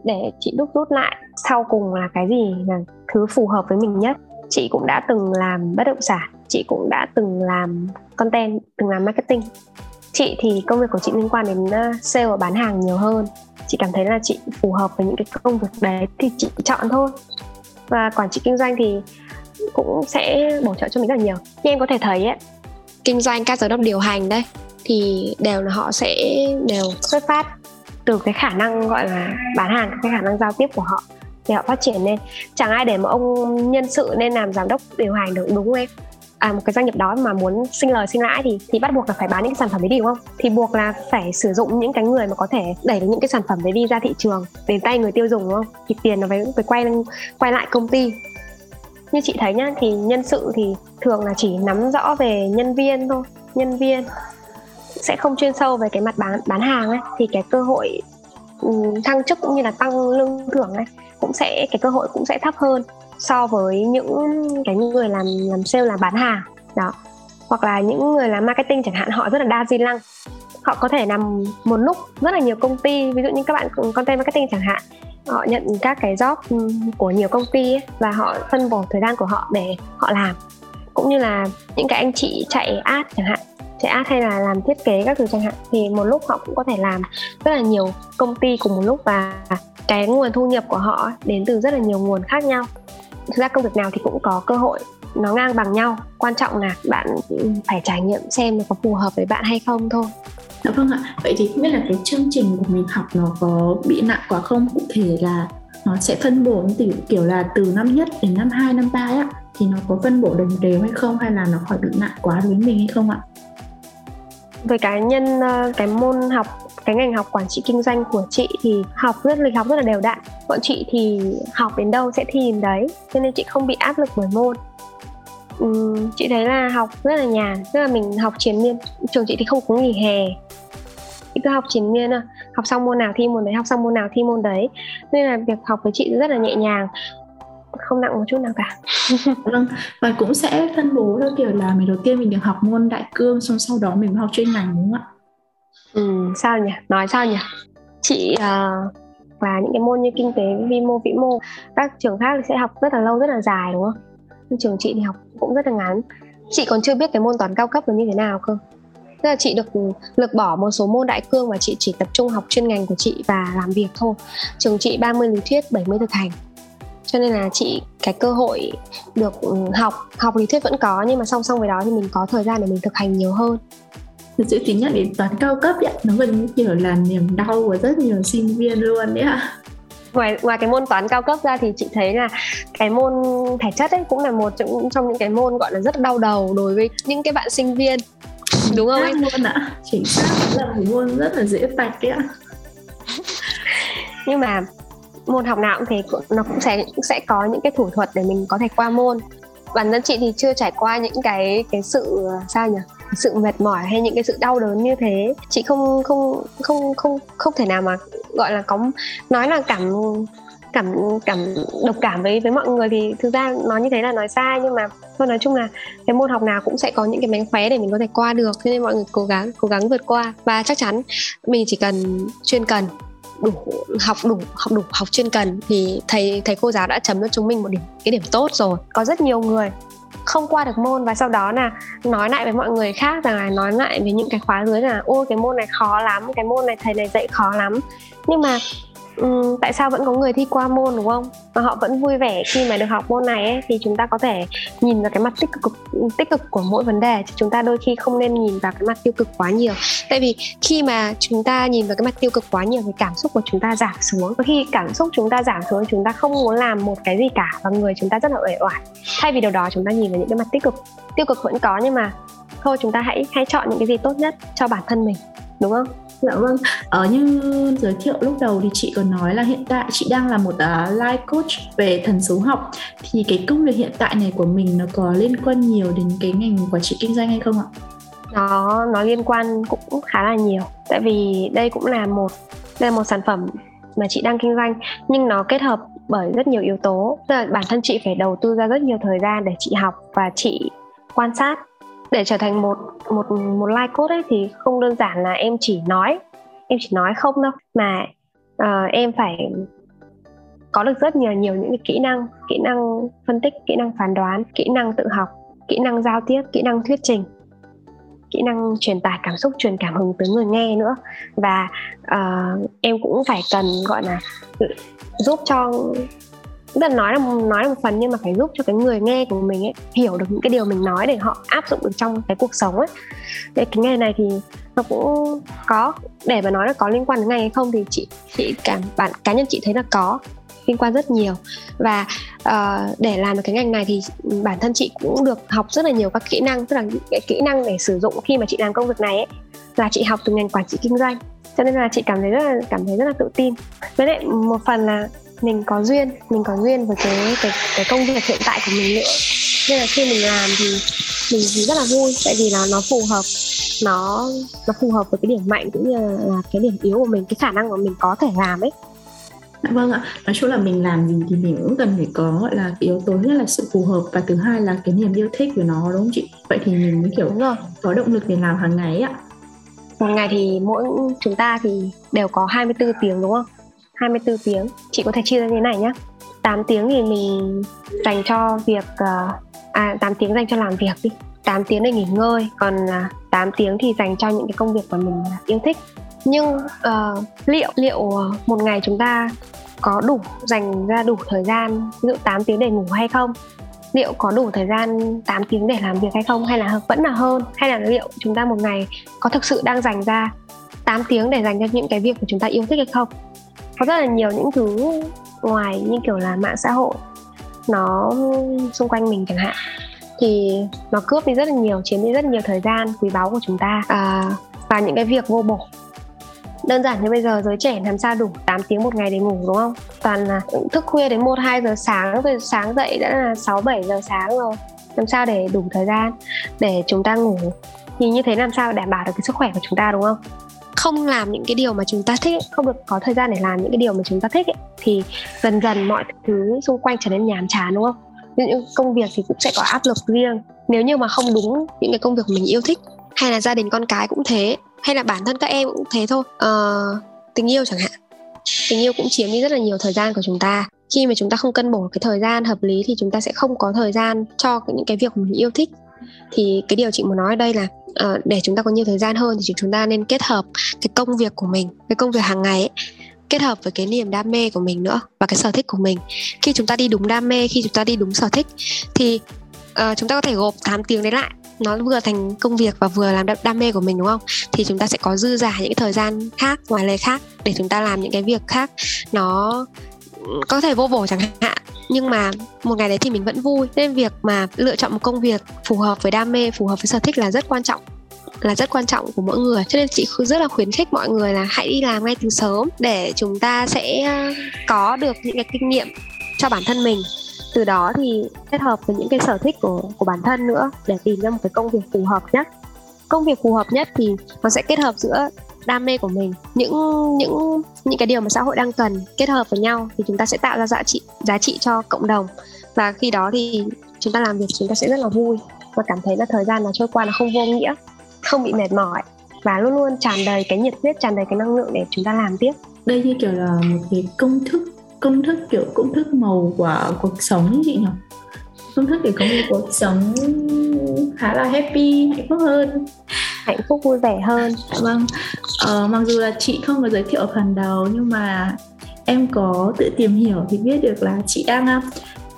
để chị đúc rút lại sau cùng là cái gì là thứ phù hợp với mình nhất. Chị cũng đã từng làm bất động sản chị cũng đã từng làm content từng làm marketing. Chị thì công việc của chị liên quan đến ờ, sale và bán hàng nhiều hơn. Chị cảm thấy là chị phù hợp với những cái công việc đấy thì chị chọn thôi. Và quản trị kinh doanh thì cũng sẽ bổ trợ cho mình rất là nhiều. Như em có thể thấy ấy, kinh doanh các giám đốc điều hành đây thì đều là họ sẽ đều xuất phát từ cái khả năng gọi là bán hàng cái khả năng giao tiếp của họ thì họ phát triển lên. Chẳng ai để mà ông nhân sự nên làm giám đốc điều hành được đúng không em? À, một cái doanh nghiệp đó mà muốn sinh lời sinh lãi thì thì bắt buộc là phải bán những cái sản phẩm đấy đi đúng không? Thì buộc là phải sử dụng những cái người mà có thể đẩy được những cái sản phẩm đấy đi ra thị trường đến tay người tiêu dùng đúng không? Thì tiền nó phải phải quay quay lại công ty. Như chị thấy nhá thì nhân sự thì thường là chỉ nắm rõ về nhân viên thôi nhân viên sẽ không chuyên sâu về cái mặt bán bán hàng ấy thì cái cơ hội ừ, thăng chức cũng như là tăng lương thưởng ấy cũng sẽ cái cơ hội cũng sẽ thấp hơn so với những cái người làm làm sale làm bán hàng đó. Hoặc là những người làm marketing chẳng hạn họ rất là đa di lăng. Họ có thể nằm một lúc rất là nhiều công ty ví dụ như các bạn content marketing chẳng hạn họ nhận các cái job ừ, của nhiều công ty ấy, và họ phân bổ thời gian của họ để họ làm. Cũng như là những cái anh chị chạy ad chẳng hạn chạy ad hay là làm thiết kế các thứ chẳng hạn. Thì một lúc họ cũng có thể làm rất là nhiều công ty cùng một lúc và cái nguồn thu nhập của họ đến từ rất là nhiều nguồn khác nhau. Thực ra công việc nào thì cũng có cơ hội nó ngang bằng nhau. Quan trọng là bạn phải trải nghiệm xem nó có phù hợp với bạn hay không thôi. Dạ vâng ạ, vậy thì không biết là cái chương trình của mình học nó có bị nặng quá không? Cụ thể là nó sẽ phân bổ từ kiểu là từ năm nhất đến năm 2, năm 3 á thì nó có phân bổ đồng đều hay không? Hay là nó khỏi bị nặng quá đối với mình hay không ạ? Về cá nhân ờ, cái môn học cái ngành học quản trị kinh doanh của chị thì học rất lịch học rất là đều đặn. Bọn chị thì học đến đâu sẽ thi đến đấy cho nên chị không bị áp lực bởi môn. Ừ, chị thấy là học rất là nhàn tức là mình học chiến miên. Trường chị thì không có nghỉ hè. Chị cứ học chiến miên à học xong môn nào thi môn đấy học xong môn nào thi môn đấy. Nên là việc học với chị rất là nhẹ nhàng không nặng một chút nào cả. Vâng và cũng sẽ phân bố theo kiểu là mình đầu tiên mình được học môn đại cương xong sau đó mình học chuyên ngành đúng không ạ? Ừ, sao nhỉ? Nói sao nhỉ? Chị uh, và những cái môn như kinh tế vi mô vĩ mô các trường khác sẽ học rất là lâu rất là dài đúng không? Nhưng trường chị thì học cũng rất là ngắn. Chị còn chưa biết cái môn toán cao cấp là như thế nào cơ. Tức là chị được lược bỏ một số môn đại cương và chị chỉ tập trung học chuyên ngành của chị và làm việc thôi. Trường chị 30 lý thuyết, 70 thực hành Cho nên là chị cái cơ hội được học, học lý thuyết vẫn có Nhưng mà song song với đó thì mình có thời gian để mình thực hành nhiều hơn. Thực sự thì nhắc đến toán cao cấp ấy, nó gần như kiểu là niềm đau của rất nhiều sinh viên luôn đấy ạ. Ngoài ngoài cái môn toán cao cấp ra thì chị thấy là cái môn thể chất ấy cũng là một trong, trong những cái môn gọi là rất đau đầu đối với những cái bạn sinh viên. Đúng không anh luôn ạ chính xác là một môn rất là dễ vạch đấy ạ. Nhưng mà môn học nào cũng thế nó cũng sẽ cũng sẽ có những cái thủ thuật để mình có thể qua môn. Bản thân chị thì chưa trải qua những cái cái sự, sao nhỉ? Sự mệt mỏi hay những cái sự đau đớn như thế. Chị không không không không không thể nào mà, gọi là, có, nói là cảm cảm cảm độc cảm với với mọi người thì thực ra nói như thế là nói sai, nhưng mà thôi, nói chung là cái môn học nào cũng sẽ có những cái mánh khóe để mình có thể qua được. Cho nên mọi người cố gắng cố gắng vượt qua. Và chắc chắn mình chỉ cần chuyên cần đủ, học đủ học đủ, học chuyên cần thì thầy thầy cô giáo đã chấm cho chúng mình một điểm, cái điểm tốt rồi. Có rất nhiều người không qua được môn và sau đó là nói lại với mọi người khác rằng là nói lại với những cái khóa dưới là, ôi, cái môn này khó lắm, cái môn này thầy này dạy khó lắm. Nhưng mà um, tại sao vẫn có người thi qua môn đúng không? Và họ vẫn vui vẻ khi mà được học môn này ấy, thì chúng ta có thể nhìn vào cái mặt tích cực tích cực của mỗi vấn đề chúng ta đôi khi không nên nhìn vào cái mặt tiêu cực quá nhiều. Tại vì khi mà chúng ta nhìn vào cái mặt tiêu cực quá nhiều thì cảm xúc của chúng ta giảm xuống. Và khi cảm xúc chúng ta giảm xuống chúng ta không muốn làm một cái gì cả và người chúng ta rất là uể oải. Thay vì điều đó chúng ta nhìn vào những cái mặt tích cực. Tiêu cực vẫn có nhưng mà thôi chúng ta hãy hãy chọn những cái gì tốt nhất cho bản thân mình đúng không? Dạ vâng, ở ờ, như giới thiệu lúc đầu thì chị có nói là hiện tại chị đang là một uh, life coach về thần số học. Thì cái công việc hiện tại này của mình nó có liên quan nhiều đến cái ngành quản trị kinh doanh hay không ạ? Nó nó liên quan cũng khá là nhiều. Tại vì đây cũng là một đây là một sản phẩm mà chị đang kinh doanh nhưng nó kết hợp bởi rất nhiều yếu tố. Tức là bản thân chị phải đầu tư ra rất nhiều thời gian để chị học và chị quan sát để trở thành một một một life coach ấy thì không đơn giản là em chỉ nói em chỉ nói không đâu mà uh, em phải có được rất nhiều nhiều những cái kỹ năng kỹ năng phân tích kỹ năng phán đoán kỹ năng tự học kỹ năng giao tiếp kỹ năng thuyết trình kỹ năng truyền tải cảm xúc truyền cảm hứng tới người nghe nữa. Và uh, em cũng phải cần gọi là giúp cho là nói là nói là một phần nhưng mà phải giúp cho cái người nghe của mình ấy hiểu được những cái điều mình nói để họ áp dụng được trong cái cuộc sống ấy. Để cái nghề này thì nó cũng có. Để mà nói là có liên quan đến ngành hay không thì chị chị cảm bản cá nhân chị thấy là có liên quan rất nhiều. Và uh, để làm được cái ngành này thì bản thân chị cũng được học rất là nhiều các kỹ năng tức là cái kỹ năng để sử dụng khi mà chị làm công việc này ấy. Là chị học từ ngành quản trị kinh doanh cho nên là chị cảm thấy rất là cảm thấy rất là tự tin. Với lại một phần là mình có duyên mình có duyên với cái cái cái công việc hiện tại của mình nữa nên là khi mình làm thì mình thì rất là vui tại vì là nó phù hợp nó nó phù hợp với cái điểm mạnh cũng như là cái điểm yếu của mình cái khả năng của mình có thể làm ấy Dạ vâng ạ, nói chung là mình làm gì thì mình cũng cần phải có gọi là cái yếu tố nhất là sự phù hợp và thứ hai là cái niềm yêu thích của nó đúng không chị? Vậy thì mình mới kiểu đúng rồi. có động lực để làm hàng ngày ạ. Một ngày thì mỗi chúng ta thì đều có 24 tiếng đúng không? 24 tiếng. Chị có thể chia ra như thế này nhé 8 tiếng thì mình dành cho việc uh, à 8 tiếng dành cho làm việc đi. 8 tiếng để nghỉ ngơi. Còn à, uh, 8 tiếng thì dành cho những cái công việc mà mình à, yêu thích. Nhưng uh, liệu liệu ờ, một ngày chúng ta có đủ dành ra đủ thời gian ví dụ 8 tiếng để ngủ hay không? Liệu có đủ thời gian 8 tiếng để làm việc hay không? Hay là vẫn là hơn? Hay là liệu chúng ta một ngày có thực sự đang dành ra 8 tiếng để dành cho những cái việc mà chúng ta yêu thích hay không? Có rất là nhiều những thứ ngoài như kiểu là mạng xã hội nó xung quanh mình chẳng hạn thì nó cướp đi rất là nhiều chiếm đi rất nhiều thời gian quý báu của chúng ta. À, và những cái việc vô bổ. Đơn giản như bây giờ giới trẻ làm sao đủ 8 tiếng một ngày để ngủ đúng không? Toàn là thức khuya đến 1 2 giờ sáng rồi sáng dậy đã là 6 7 giờ sáng rồi. Làm sao để đủ thời gian để chúng ta ngủ? Thì như thế làm sao đảm bảo được cái sức khỏe của chúng ta đúng không? Không làm những cái điều mà chúng ta thích ấy, không được có thời gian để làm những cái điều mà chúng ta thích ấy, thì dần dần mọi thứ xung quanh trở nên nhàm chán đúng không? Những công việc thì cũng sẽ có áp lực riêng. Nếu như mà không đúng những cái công việc mình yêu thích hay là gia đình con cái cũng thế hay là bản thân các em cũng thế thôi ờ, tình yêu chẳng hạn. Tình yêu cũng chiếm đi rất là nhiều thời gian của chúng ta. Khi mà chúng ta không cân bổ cái thời gian hợp lý thì chúng ta sẽ không có thời gian cho những cái việc mình yêu thích thì cái điều chị muốn nói ở đây là uh, để chúng ta có nhiều thời gian hơn thì chúng ta nên kết hợp cái công việc của mình cái công việc hàng ngày ấy, kết hợp với cái niềm đam mê của mình nữa và cái sở thích của mình. Khi chúng ta đi đúng đam mê khi chúng ta đi đúng sở thích thì uh, chúng ta có thể gộp 8 tiếng đấy lại. Nó vừa thành công việc và vừa làm đam mê của mình đúng không? Thì chúng ta sẽ có dư giả những thời gian khác ngoài lề khác để chúng ta làm những cái việc khác. Nó có thể vô bổ chẳng hạn nhưng mà một ngày đấy thì mình vẫn vui. Nên việc mà lựa chọn một công việc phù hợp với đam mê, phù hợp với sở thích là rất quan trọng. Là rất quan trọng của mỗi người. Cho nên chị rất là khuyến khích mọi người là hãy đi làm ngay từ sớm để chúng ta sẽ ờ, có được những cái kinh nghiệm cho bản thân mình. Từ đó thì kết hợp với những cái sở thích của của bản thân nữa để tìm ra một cái công việc phù hợp nhất. Công việc phù hợp nhất thì nó sẽ kết hợp giữa đam mê của mình. Những những những cái điều mà xã hội đang cần kết hợp với nhau thì chúng ta sẽ tạo ra giá trị giá trị cho cộng đồng. Và khi đó thì chúng ta làm việc chúng ta sẽ rất là vui và cảm thấy là thời gian nó trôi qua nó không vô nghĩa, không bị mệt mỏi và luôn luôn tràn đầy cái nhiệt huyết, tràn đầy cái năng lượng để chúng ta làm tiếp. Đây như kiểu là một cái công thức công thức kiểu công thức màu của cuộc sống chị nhỉ? Công thức để có một cuộc sống khá là happy, hạnh phúc hơn hạnh phúc vui vẻ hơn. Vâng. Ờ, mặc dù là chị không có giới thiệu ở phần đầu nhưng mà em có tự tìm hiểu thì biết được là chị đang uh,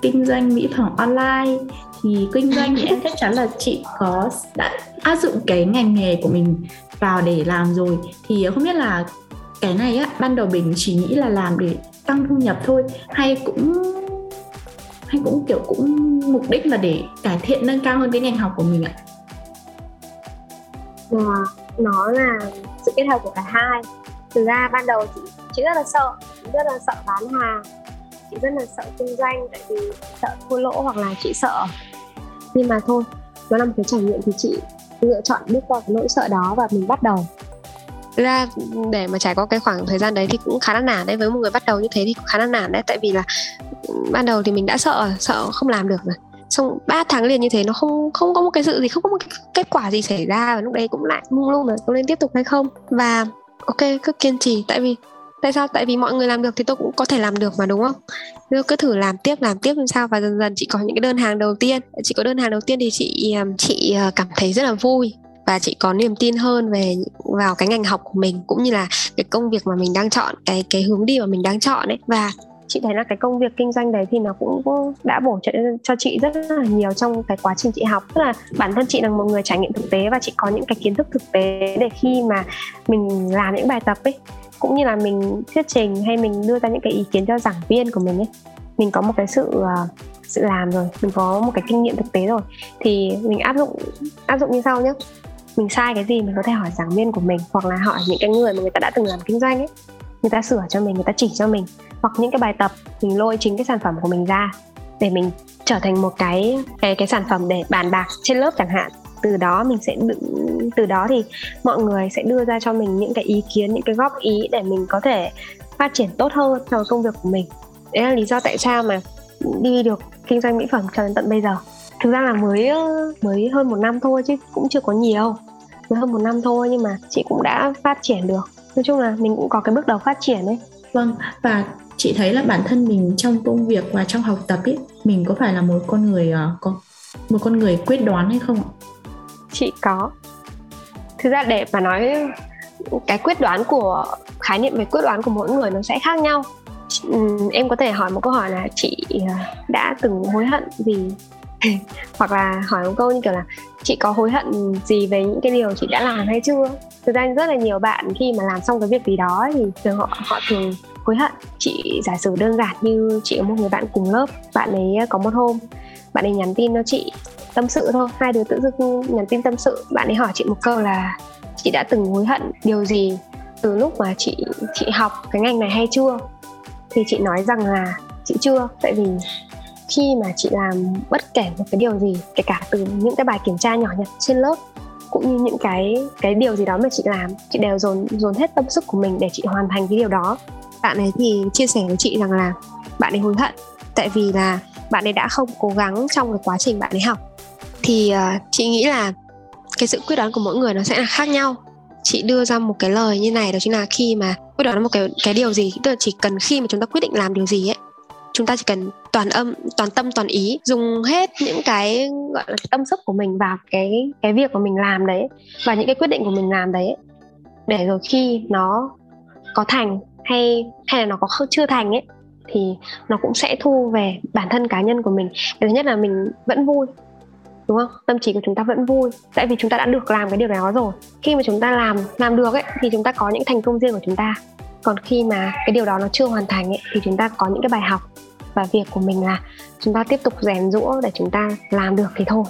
kinh doanh mỹ phẩm online. Thì kinh doanh thì em chắc chắn là chị có đã áp dụng cái ngành nghề của mình vào để làm rồi. Thì không biết là cái này á ban đầu mình chỉ nghĩ là làm để tăng thu nhập thôi hay cũng hay cũng kiểu cũng mục đích là để cải thiện nâng cao hơn cái ngành học của mình ạ? Vâng và nó là sự kết hợp của cả hai. Thực ra ban đầu chị chị rất là sợ, chị rất là sợ bán hàng. Chị rất là sợ kinh doanh, tại vì sợ thua lỗ hoặc là chị sợ. Nhưng mà thôi nó là một cái trải nghiệm thì chị lựa chọn bước qua cái nỗi sợ đó và mình bắt đầu. Thực ra để mà trải qua cái khoảng thời gian đấy thì cũng khá là nản đấy. Với một người bắt đầu như thế thì cũng khá là nản đấy. Tại vì là ừ, ban đầu thì mình đã sợ sợ không làm được rồi xong 3 tháng liền như thế, nó không không có một cái sự gì, không có một cái kết quả gì xảy ra và lúc đấy cũng lại mung lung là có nên tiếp tục hay không. Và, ok, cứ kiên trì. Tại vì, tại sao? Tại vì mọi người làm được thì tôi cũng có thể làm được mà, đúng không? Tôi cứ thử làm tiếp làm tiếp làm sao. Và dần dần chị có những cái đơn hàng đầu tiên. Chị có đơn hàng đầu tiên thì chị um, chị ờ, cảm thấy rất là vui. Và chị có niềm tin hơn về vào cái ngành học của mình, cũng như là cái công việc mà mình đang chọn, cái cái hướng đi mà mình đang chọn ấy. Và chị thấy là cái công việc kinh doanh đấy thì nó cũng đã bổ trợ cho chị rất là nhiều trong cái quá trình chị học. Tức là bản thân chị là một người trải nghiệm thực tế và chị có những cái kiến thức thực tế để khi mà mình làm những bài tập ấy, cũng như là mình thuyết trình hay mình đưa ra những cái ý kiến cho giảng viên của mình ấy, mình có một cái sự ờ, sự làm rồi, mình có một cái kinh nghiệm thực tế rồi. Thì mình áp dụng áp dụng như sau nhé mình sai cái gì mình có thể hỏi giảng viên của mình hoặc là hỏi những cái người mà người ta đã từng làm kinh doanh ấy người ta sửa cho mình, người ta chỉ cho mình. Hoặc những cái bài tập, mình lôi chính cái sản phẩm của mình ra để mình trở thành một cái cái cái sản phẩm để bàn bạc trên lớp chẳng hạn. Từ đó mình sẽ từ đó thì mọi người sẽ đưa ra cho mình những cái ý kiến, những cái góp ý để mình có thể phát triển tốt hơn trong công việc của mình. Đấy là lý do tại sao mà đi được kinh doanh mỹ phẩm cho đến tận bây giờ. Thực ra là mới mới hơn một năm thôi chứ cũng chưa có nhiều. Mới hơn một năm thôi nhưng mà chị cũng đã phát triển được nói chung là mình cũng có cái bước đầu phát triển đấy vâng và chị thấy là bản thân mình trong công việc và trong học tập ấy mình có phải là một con người uh, có một con người quyết đoán hay không ạ? Chị có. Thực ra để mà nói cái quyết đoán của khái niệm về quyết đoán của mỗi người nó sẽ khác nhau. Em có thể hỏi một câu hỏi là chị à, đã từng hối hận gì? Hoặc là hỏi một câu như kiểu là chị có hối hận gì về những cái điều chị đã làm hay chưa thực ra rất là nhiều bạn khi mà làm xong cái việc gì đó thì thường họ họ thường hối hận. Chị giả sử đơn giản như chị có một người bạn cùng lớp, bạn ấy có một hôm, bạn ấy nhắn tin cho chị tâm sự thôi. Hai đứa tự dưng nhắn tin tâm sự, bạn ấy hỏi chị một câu là chị đã từng hối hận điều gì từ lúc mà chị chị học cái ngành này hay chưa? Thì chị nói rằng là chị chưa. Tại vì khi mà chị làm bất kể một cái điều gì, kể cả từ những cái bài kiểm tra nhỏ nhặt trên lớp cũng như những cái cái điều gì đó mà chị làm chị đều dồn dồn hết tâm sức của mình để chị hoàn thành cái điều đó. Bạn ấy thì chia sẻ với chị rằng là bạn ấy hối hận tại vì là bạn ấy đã không cố gắng trong cái quá trình bạn ấy học. Thì uh, chị nghĩ là cái sự quyết đoán của mỗi người nó sẽ là khác nhau. Chị đưa ra một cái lời như này đó chính là khi mà quyết đoán một cái cái điều gì tức là chỉ cần khi mà chúng ta quyết định làm điều gì ấy chúng ta chỉ cần toàn âm toàn tâm toàn ý dùng hết những cái gọi là tâm sức của mình vào cái cái việc mà mình làm đấy và những cái quyết định của mình làm đấy để rồi khi nó có thành hay hay là nó có chưa thành ấy thì nó cũng sẽ thu về bản thân cá nhân của mình. Cái thứ nhất là mình vẫn vui đúng không? Tâm trí của chúng ta vẫn vui. Tại vì chúng ta đã được làm cái điều đó rồi. Khi mà chúng ta làm làm được ấy thì chúng ta có những thành công riêng của chúng ta. Còn khi mà cái điều đó nó chưa hoàn thành ấy, thì chúng ta có những cái bài học và việc của mình là chúng ta tiếp tục rèn rũa để chúng ta làm được thì thôi.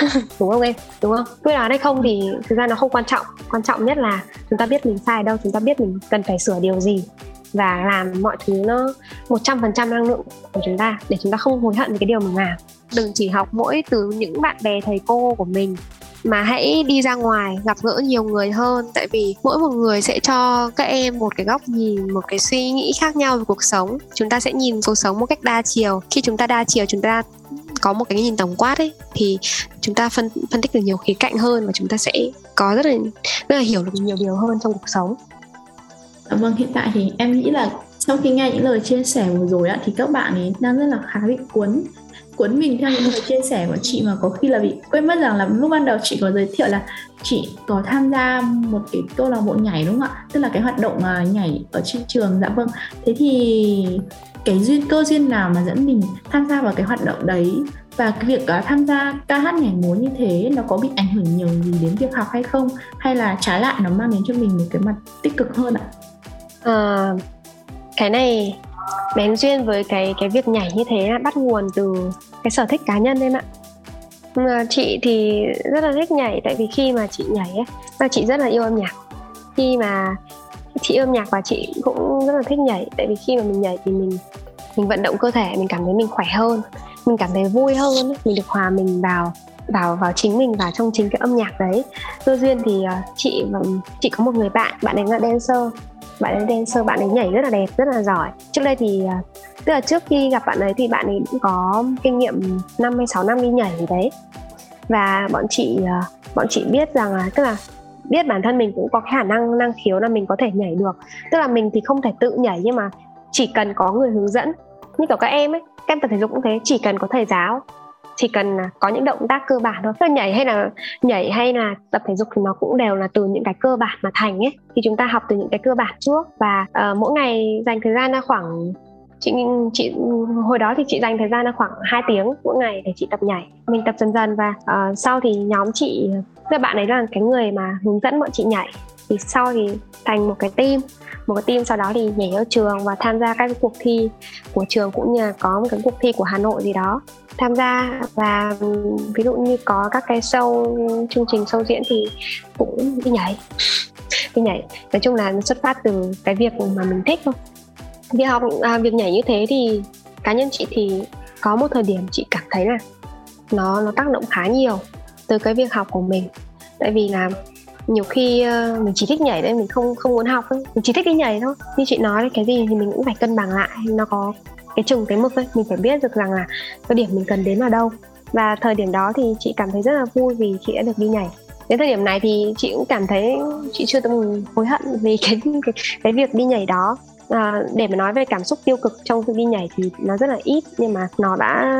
Đúng không em? Đúng không? Quyết đoán hay không thì thực ra nó không quan trọng. Quan trọng nhất là chúng ta biết mình sai ở đâu, chúng ta biết mình cần phải sửa điều gì và làm mọi thứ nó một trăm phần trăm năng lượng của chúng ta để chúng ta không hối hận về cái điều mình làm. Đừng chỉ học mỗi từ những bạn bè, thầy cô của mình mà hãy đi ra ngoài gặp gỡ nhiều người hơn. Tại vì mỗi một người sẽ cho các em một cái góc nhìn một cái suy nghĩ khác nhau về cuộc sống. Chúng ta sẽ nhìn cuộc sống một cách đa chiều. Khi chúng ta đa chiều chúng ta có một cái nhìn tổng quát ấy thì chúng ta phân phân tích được nhiều khía cạnh hơn và chúng ta sẽ có rất là rất là hiểu được nhiều điều hơn trong cuộc sống. Dạ vâng hiện tại thì em nghĩ là sau khi nghe những lời chia sẻ vừa rồi á, thì các bạn ấy đang rất là khá bị cuốn cuốn mình theo những lời chia sẻ của chị mà có khi là bị quên mất rằng là lúc ban đầu chị có giới thiệu là chị có tham gia một cái câu lạc bộ nhảy đúng không ạ? Tức là cái hoạt động à, nhảy ở trên trường dạ vâng. Thế thì cái duyên cơ duyên nào mà dẫn mình tham gia vào cái hoạt động đấy? Và cái việc uh, tham gia ca hát nhảy múa như thế nó có bị ảnh hưởng nhiều gì đến việc học hay không? Hay là trái lại nó mang đến cho mình một cái mặt tích cực hơn ạ? À, cái này bén duyên với cái cái việc nhảy như thế là bắt nguồn từ cái sở thích cá nhân em ạ. Mà chị thì rất là thích nhảy tại vì khi mà chị nhảy ấy là chị rất là yêu âm nhạc. Khi mà chị yêu âm nhạc và chị cũng rất là thích nhảy tại vì khi mà mình nhảy thì mình mình vận động cơ thể mình cảm thấy mình khỏe hơn mình cảm thấy vui hơn mình được hòa mình vào vào vào chính mình vào trong chính cái âm nhạc đấy. Cơ duyên thì uh, chị chị có một người bạn bạn ấy là dancer bạn ấy dancer bạn ấy nhảy rất là đẹp, rất là giỏi. Trước đây thì à, tức là trước khi gặp bạn ấy thì bạn ấy cũng có kinh nghiệm năm hay sáu năm đi nhảy gì đấy. Và bọn chị à, bọn chị biết rằng là, tức là biết bản thân mình cũng có khả năng năng khiếu là mình có thể nhảy được. Tức là mình thì không thể tự nhảy nhưng mà chỉ cần có người hướng dẫn. Như kiểu các em ấy, các em tập thể dục cũng thế, chỉ cần có thầy giáo chỉ cần có những động tác cơ bản thôi. Tức nhảy hay là nhảy hay là tập thể dục thì nó cũng đều là từ những cái cơ bản mà thành ấy. Thì chúng ta học từ những cái cơ bản trước. Và uh, mỗi ngày dành thời gian ra khoảng chị chị hồi đó thì chị dành thời gian là khoảng 2 tiếng mỗi ngày để chị tập nhảy. Mình tập dần dần và uh, sau thì nhóm chị các bạn ấy là cái người mà hướng dẫn bọn chị nhảy. Thì sau thì thành một cái team. Một cái team sau đó thì nhảy ở trường và tham gia các cuộc thi của trường cũng như là có một cái cuộc thi của Hà Nội gì đó tham gia và ví dụ như có các cái show chương trình show diễn thì cũng đi nhảy đi nhảy. Nói chung là xuất phát từ cái việc mà mình thích thôi. Việc học à, việc nhảy như thế thì cá nhân chị thì có một thời điểm chị cảm thấy là nó nó tác động khá nhiều từ cái việc học của mình. Tại vì là nhiều khi uh, mình chỉ thích nhảy đấy mình không không muốn học ấy. mình chỉ thích đi nhảy thôi. Như chị nói cái gì thì mình cũng phải cân bằng lại nó có cái chừng cái mực ấy mình phải biết được rằng là cái điểm mình cần đến là đâu. Và thời điểm đó thì chị cảm thấy rất là vui vì chị đã được đi nhảy. Đến thời điểm này thì chị cũng cảm thấy chị chưa từng hối hận vì cái cái, cái việc đi nhảy đó. À, để mà nói về cảm xúc tiêu cực trong việc đi nhảy thì nó rất là ít nhưng mà nó đã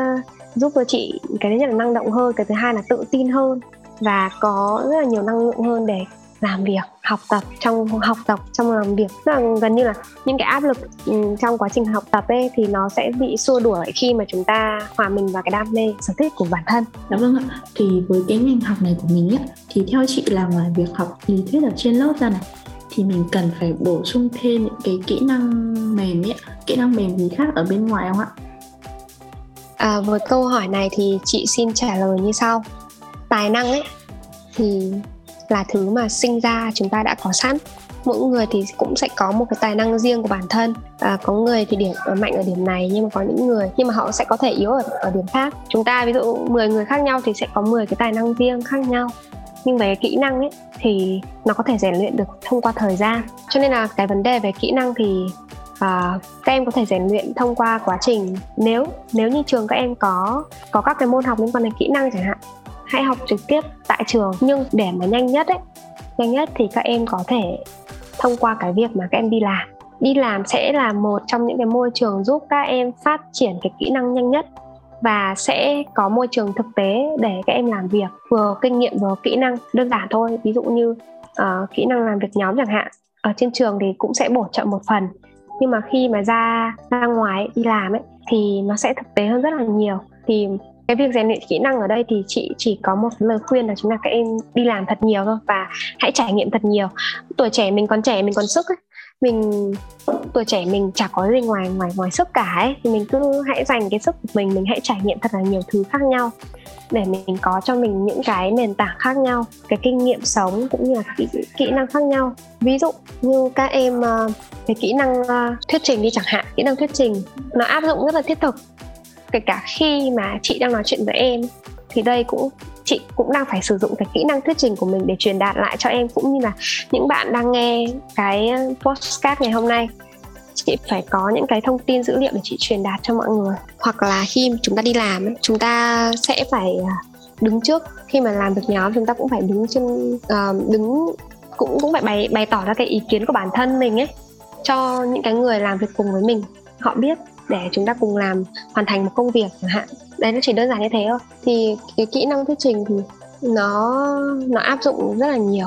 giúp cho chị cái thứ nhất là năng động hơn cái thứ hai là tự tin hơn và có rất là nhiều năng lượng hơn để làm việc học tập trong học tập trong làm việc. Tức là gần như là những cái áp lực ừ, trong quá trình học tập ấy thì nó sẽ bị xua đuổi khi mà chúng ta hòa mình vào cái đam mê sở thích của bản thân. Dạ vâng ạ. Thì với cái ngành học này của mình ấy, thì theo chị là ngoài việc học lý thuyết ở trên lớp ra này thì mình cần phải bổ sung thêm những cái kỹ năng mềm ấy kỹ năng mềm gì khác ở bên ngoài không ạ? À, với câu hỏi này thì chị xin trả lời như sau. Tài năng ấy thì là thứ mà sinh ra chúng ta đã có sẵn. Mỗi người thì cũng sẽ có một cái tài năng riêng của bản thân. À, có người thì điểm ở mạnh ở điểm này nhưng mà có những người nhưng mà họ sẽ có thể yếu ở, ở điểm khác. Chúng ta ví dụ 10 người khác nhau thì sẽ có 10 cái tài năng riêng khác nhau. Nhưng về kỹ năng ấy thì nó có thể rèn luyện được thông qua thời gian. Cho nên là cái vấn đề về kỹ năng thì à, các em có thể rèn luyện thông qua quá trình. Nếu nếu như trường các em có có các cái môn học liên quan đến kỹ năng chẳng hạn hãy học trực tiếp tại trường. Nhưng để mà nhanh nhất ấy nhanh nhất thì các em có thể thông qua cái việc mà các em đi làm. Đi làm sẽ là một trong những cái môi trường giúp các em phát triển cái kỹ năng nhanh nhất và sẽ có môi trường thực tế để các em làm việc vừa kinh nghiệm vừa kỹ năng đơn giản thôi. Ví dụ như uh, kỹ năng làm việc nhóm chẳng hạn. Ở trên trường thì cũng sẽ bổ trợ một phần. Nhưng mà khi mà ra ra ngoài đi làm ấy thì nó sẽ thực tế hơn rất là nhiều. Thì cái việc rèn luyện kỹ năng ở đây thì chị chỉ có một lời khuyên là chúng là các em đi làm thật nhiều thôi và hãy trải nghiệm thật nhiều. Tuổi trẻ mình còn trẻ mình còn sức ấy. Mình tuổi trẻ mình chả có gì ngoài ngoài ngoài sức cả ấy. Thì mình cứ hãy dành cái sức của mình mình hãy trải nghiệm thật là nhiều thứ khác nhau để mình có cho mình những cái nền tảng khác nhau cái kinh nghiệm sống cũng như là kỹ, kỹ năng khác nhau. Ví dụ như các em về cái kỹ năng ờ, thuyết trình đi chẳng hạn. Kỹ năng thuyết trình nó áp dụng rất là thiết thực kể cả khi mà chị đang nói chuyện với em thì đây cũng chị cũng đang phải sử dụng cái kỹ năng thuyết trình của mình để truyền đạt lại cho em cũng như là những bạn đang nghe cái podcast ngày hôm nay. Chị phải có những cái thông tin dữ liệu để chị truyền đạt cho mọi người. Hoặc là khi chúng ta đi làm chúng ta sẽ phải à, đứng trước. Khi mà làm việc nhóm chúng ta cũng phải đứng trên uh, đứng cũng cũng phải bày bày tỏ ra cái ý kiến của bản thân mình ấy cho những cái người làm việc cùng với mình. Họ biết để chúng ta cùng làm, hoàn thành một công việc chẳng hạn. Đấy, nó chỉ đơn giản như thế thôi. Thì cái kỹ năng thuyết trình thì nó nó áp dụng rất là nhiều.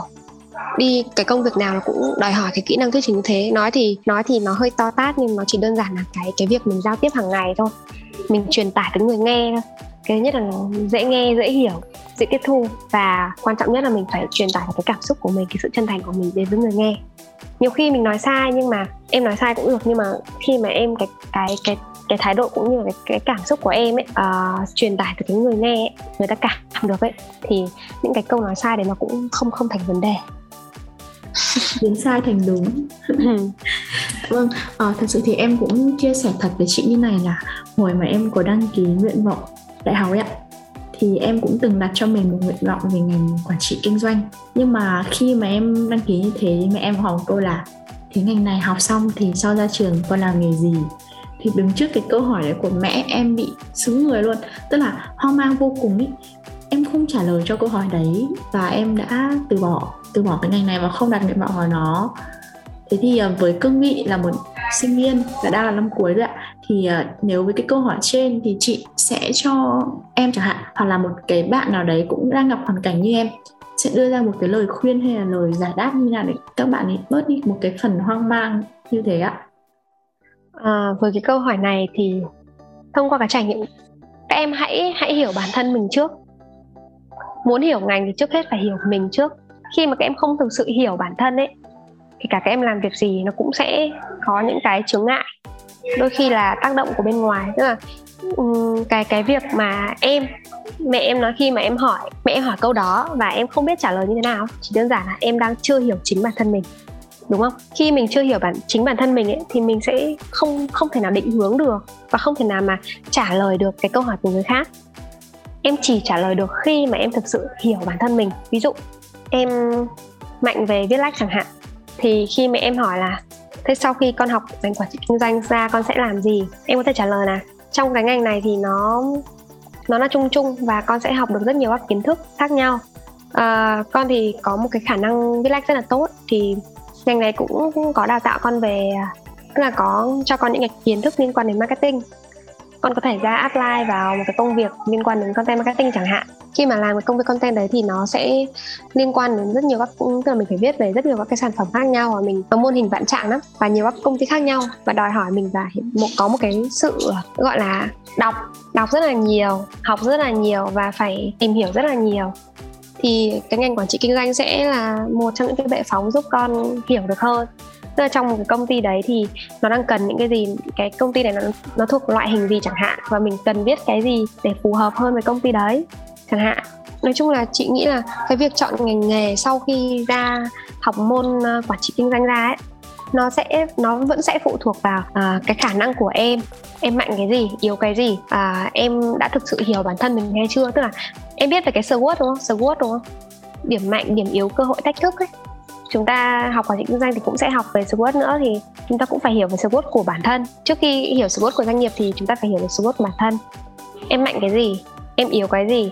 Đi cái công việc nào nó cũng đòi hỏi cái kỹ năng thuyết trình như thế. Nói thì nói thì nó hơi to tát nhưng nó chỉ đơn giản là cái cái việc mình giao tiếp hàng ngày thôi. Mình truyền tải tới người nghe thôi cái nhất là nó dễ nghe dễ hiểu dễ tiếp thu. Và quan trọng nhất là mình phải truyền tải cái cảm xúc của mình cái sự chân thành của mình đến với người nghe. Nhiều khi mình nói sai nhưng mà em nói sai cũng được nhưng mà khi mà em cái cái cái cái thái độ cũng như là cái, cái cảm xúc của em ấy uh, truyền tải từ cái người nghe ấy, người ta cảm được ấy thì những cái câu nói sai đấy nó cũng không không thành vấn đề. Biến sai thành đúng. Vâng à, thật sự thì em cũng chia sẻ thật với chị như này là hồi mà em có đăng ký nguyện vọng đại học ấy ạ. Thì em cũng từng đặt cho mình một nguyện vọng về ngành quản trị kinh doanh. Nhưng mà khi mà em đăng ký như thế mẹ em hỏi tôi là, thế ngành này học xong thì sau ra trường con làm nghề gì? Thì đứng trước cái câu hỏi đấy của mẹ em bị xứng người luôn. Tức là hoang mang vô cùng ý. Em không trả lời cho câu hỏi đấy và em đã từ bỏ từ bỏ cái ngành này và không đặt nguyện vọng vào nó. Thế thì ờ, với cương vị là một sinh viên đã đang là năm cuối rồi ạ thì uh, nếu với cái câu hỏi trên thì chị sẽ cho em chẳng hạn hoặc là một cái bạn nào đấy cũng đang gặp hoàn cảnh như em sẽ đưa ra một cái lời khuyên hay là lời giải đáp như nào để các bạn ấy bớt đi một cái phần hoang mang như thế ạ? À, với cái câu hỏi này thì thông qua cái trải nghiệm các em hãy hãy hiểu bản thân mình trước. Muốn hiểu ngành thì trước hết phải hiểu mình trước. Khi mà các em không thực sự hiểu bản thân ấy thì cả các em làm việc gì nó cũng sẽ có những cái chướng ngại đôi khi là tác động của bên ngoài, tức là ừ, cái cái việc mà em, mẹ em nói khi mà em hỏi, mẹ em hỏi câu đó và em không biết trả lời như thế nào, chỉ đơn giản là em đang chưa hiểu chính bản thân mình, đúng không? Khi mình chưa hiểu bản, chính bản thân mình ấy, thì mình sẽ không không thể nào định hướng được và không thể nào mà trả lời được cái câu hỏi của người khác. Em chỉ trả lời được khi mà em thực sự hiểu bản thân mình. Ví dụ, em mạnh về viết lách chẳng hạn thì khi mẹ em hỏi là thế sau khi con học ngành quản trị kinh doanh ra con sẽ làm gì? Em có thể trả lời là trong cái ngành này thì nó nó là chung chung và con sẽ học được rất nhiều các kiến thức khác nhau. À, con thì có một cái khả năng viết lách rất là tốt thì ngành này cũng có đào tạo con về tức là có cho con những cái kiến thức liên quan đến marketing con có thể ra apply vào một cái công việc liên quan đến content marketing chẳng hạn. Khi mà làm cái công việc content đấy thì nó sẽ liên quan đến rất nhiều các, tức là mình phải viết về rất nhiều các cái sản phẩm khác nhau và mình có môn hình vạn trạng lắm và nhiều các công ty khác nhau. Và đòi hỏi mình là một, có một cái sự gọi là đọc đọc rất là nhiều, học rất là nhiều và phải tìm hiểu rất là nhiều. Thì cái ngành quản trị kinh doanh sẽ là một trong những cái bệ phóng giúp con hiểu được hơn tức là trong một cái công ty đấy thì nó đang cần những cái gì? Cái công ty này nó nó thuộc loại hình gì chẳng hạn? Và mình cần biết cái gì để phù hợp hơn với công ty đấy chẳng hạn. Nói chung là chị nghĩ là cái việc chọn ngành nghề sau khi ra học môn ờ, quản trị kinh doanh ra ấy nó sẽ nó vẫn sẽ phụ thuộc vào uh, cái khả năng của em. Em mạnh cái gì yếu cái gì? À, em đã thực sự hiểu bản thân mình hay chưa? Tức là em biết về cái SWOT đúng không? SWOT đúng không? Điểm mạnh điểm yếu cơ hội thách thức ấy chúng ta học quản trị kinh doanh thì cũng sẽ học về SWOT nữa thì chúng ta cũng phải hiểu về SWOT của bản thân. Trước khi hiểu SWOT của doanh nghiệp thì chúng ta phải hiểu về SWOT của bản thân. Em mạnh cái gì? Em yếu cái gì?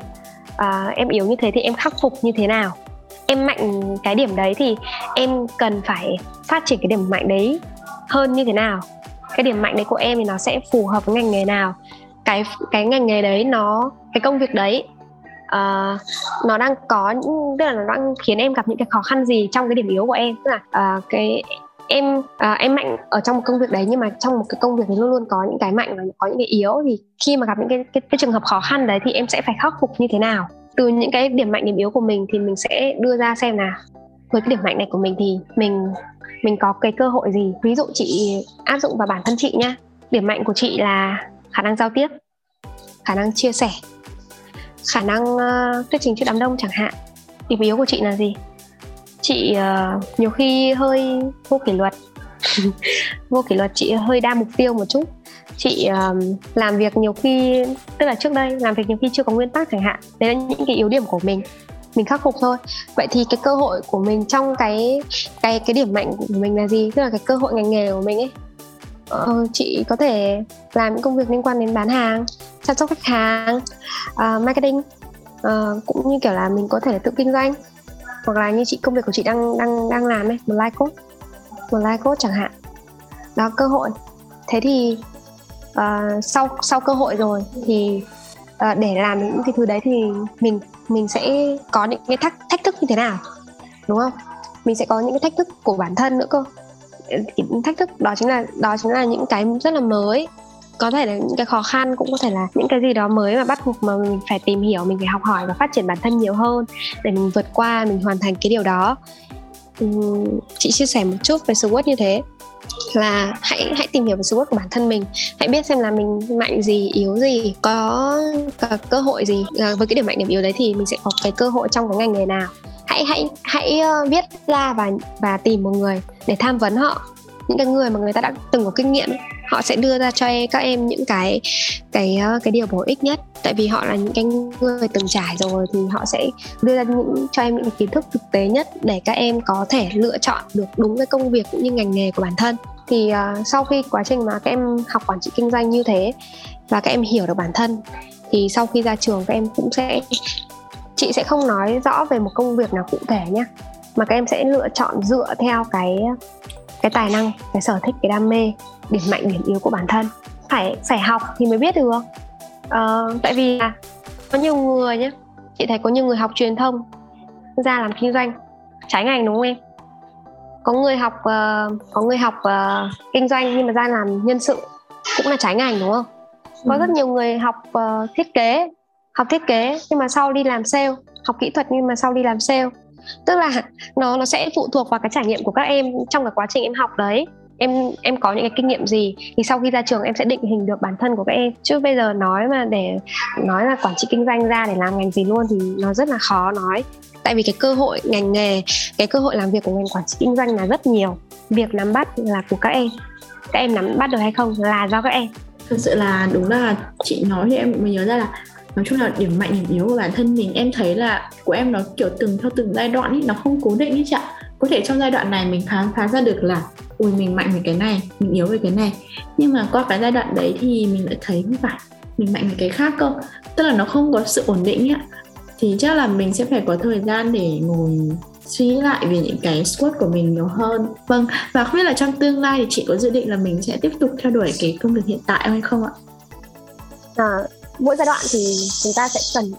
À, em yếu như thế thì em khắc phục như thế nào? Em mạnh cái điểm đấy thì em cần phải phát triển cái điểm mạnh đấy hơn như thế nào? Cái điểm mạnh đấy của em thì nó sẽ phù hợp với ngành nghề nào? Cái cái ngành nghề đấy nó cái công việc đấy uh, nó đang có tức là nó đang khiến em gặp những cái khó khăn gì trong cái điểm yếu của em? Tức là uh, cái em uh, em mạnh ở trong một công việc đấy nhưng mà trong một cái công việc thì luôn luôn có những cái mạnh và có những cái yếu. Thì khi mà gặp những cái, cái cái trường hợp khó khăn đấy thì em sẽ phải khắc phục như thế nào? Từ những cái điểm mạnh điểm yếu của mình thì mình sẽ đưa ra xem là với cái điểm mạnh này của mình thì mình mình có cái cơ hội gì? Ví dụ chị áp dụng vào bản thân chị nhá. Điểm mạnh của chị là khả năng giao tiếp khả năng chia sẻ khả năng uh, thuyết trình trước đám đông chẳng hạn. Điểm yếu của chị là gì? Chị uh, nhiều khi hơi vô kỷ luật. Vô kỷ luật chị hơi đa mục tiêu một chút. Chị um, làm việc nhiều khi tức là trước đây làm việc nhiều khi chưa có nguyên tắc chẳng hạn. Đấy là những cái yếu điểm của mình. Mình khắc phục thôi. Vậy thì cái cơ hội của mình trong cái cái cái điểm mạnh của mình là gì? Tức là cái cơ hội ngành nghề của mình ấy uh, chị có thể làm những công việc liên quan đến bán hàng chăm sóc khách hàng uh, marketing uh, cũng như kiểu là mình có thể tự kinh doanh. Hoặc là như chị công việc của chị đang đang đang làm ấy một live coach một live coach chẳng hạn. Đó cơ hội. Thế thì uh, sau sau cơ hội rồi thì uh, để làm những cái thứ đấy thì mình mình sẽ có những cái thách thách thức như thế nào đúng không? Mình sẽ có những cái thách thức của bản thân nữa cơ thách thức đó chính là đó chính là những cái rất là mới. Có thể là những cái khó khăn cũng có thể là những cái gì đó mới mà bắt buộc mà mình phải tìm hiểu mình phải học hỏi và phát triển bản thân nhiều hơn để mình vượt qua mình hoàn thành cái điều đó. Ừ, chị chia sẻ một chút về SWOT như thế. Là hãy hãy tìm hiểu về SWOT của bản thân mình. Hãy biết xem là mình mạnh gì yếu gì có, có cơ hội gì. À, với cái điểm mạnh điểm yếu đấy thì mình sẽ có cái cơ hội trong cái ngành nghề nào hãy hãy hãy ờ, viết ra và và tìm một người để tham vấn họ. Những cái người mà người ta đã từng có kinh nghiệm họ sẽ đưa ra cho các em những cái cái ờ, cái điều bổ ích nhất. Tại vì họ là những cái người từng trải rồi thì họ sẽ đưa ra những cho em những cái kiến thức thực tế nhất để các em có thể lựa chọn được đúng cái công việc cũng như ngành nghề của bản thân. Thì uh, sau khi quá trình mà các em học quản trị kinh doanh như thế và các em hiểu được bản thân thì sau khi ra trường các em cũng sẽ chị sẽ không nói rõ về một công việc nào cụ thể nhé mà các em sẽ lựa chọn dựa theo cái cái tài năng cái sở thích cái đam mê điểm mạnh điểm yếu của bản thân. Phải phải học thì mới biết được. Ờ, tại vì là có nhiều người nhé chị thấy có nhiều người học truyền thông ra làm kinh doanh trái ngành đúng không em? Có người học uh, có người học uh, kinh doanh nhưng mà ra làm nhân sự cũng là trái ngành đúng không? Có ừ. rất nhiều người học uh, thiết kế học thiết kế nhưng mà sau đi làm sale, học kỹ thuật nhưng mà sau đi làm sale. Tức là nó nó sẽ phụ thuộc vào cái trải nghiệm của các em trong cái quá trình em học đấy. Em em có những cái kinh nghiệm gì thì sau khi ra trường em sẽ định hình được bản thân của các em. Chứ bây giờ nói mà để, nói là quản trị kinh doanh ra để làm ngành gì luôn thì nó rất là khó nói. Tại vì cái cơ hội, ngành nghề, cái cơ hội làm việc của ngành quản trị kinh doanh là rất nhiều. Việc nắm bắt là của các em. Các em nắm bắt được hay không là do các em. Thực sự là đúng là chị nói thì em mới nhớ ra là nói chung là điểm mạnh điểm yếu của bản thân mình em thấy là của em nó kiểu từng theo từng giai đoạn ý nó không cố định ý chị ạ. Có thể trong giai đoạn này mình khám phá ra được là ui mình mạnh về cái này mình yếu về cái này. Nhưng mà qua cái giai đoạn đấy thì mình lại thấy không phải mình mạnh về cái khác cơ. Tức là nó không có sự ổn định ạ. Thì chắc là mình sẽ phải có thời gian để ngồi suy nghĩ lại về những cái squat của mình nhiều hơn. Vâng và không biết là trong tương lai thì chị có dự định là mình sẽ tiếp tục theo đuổi cái công việc hiện tại hay không ạ? À, mỗi giai đoạn thì chúng ta sẽ cần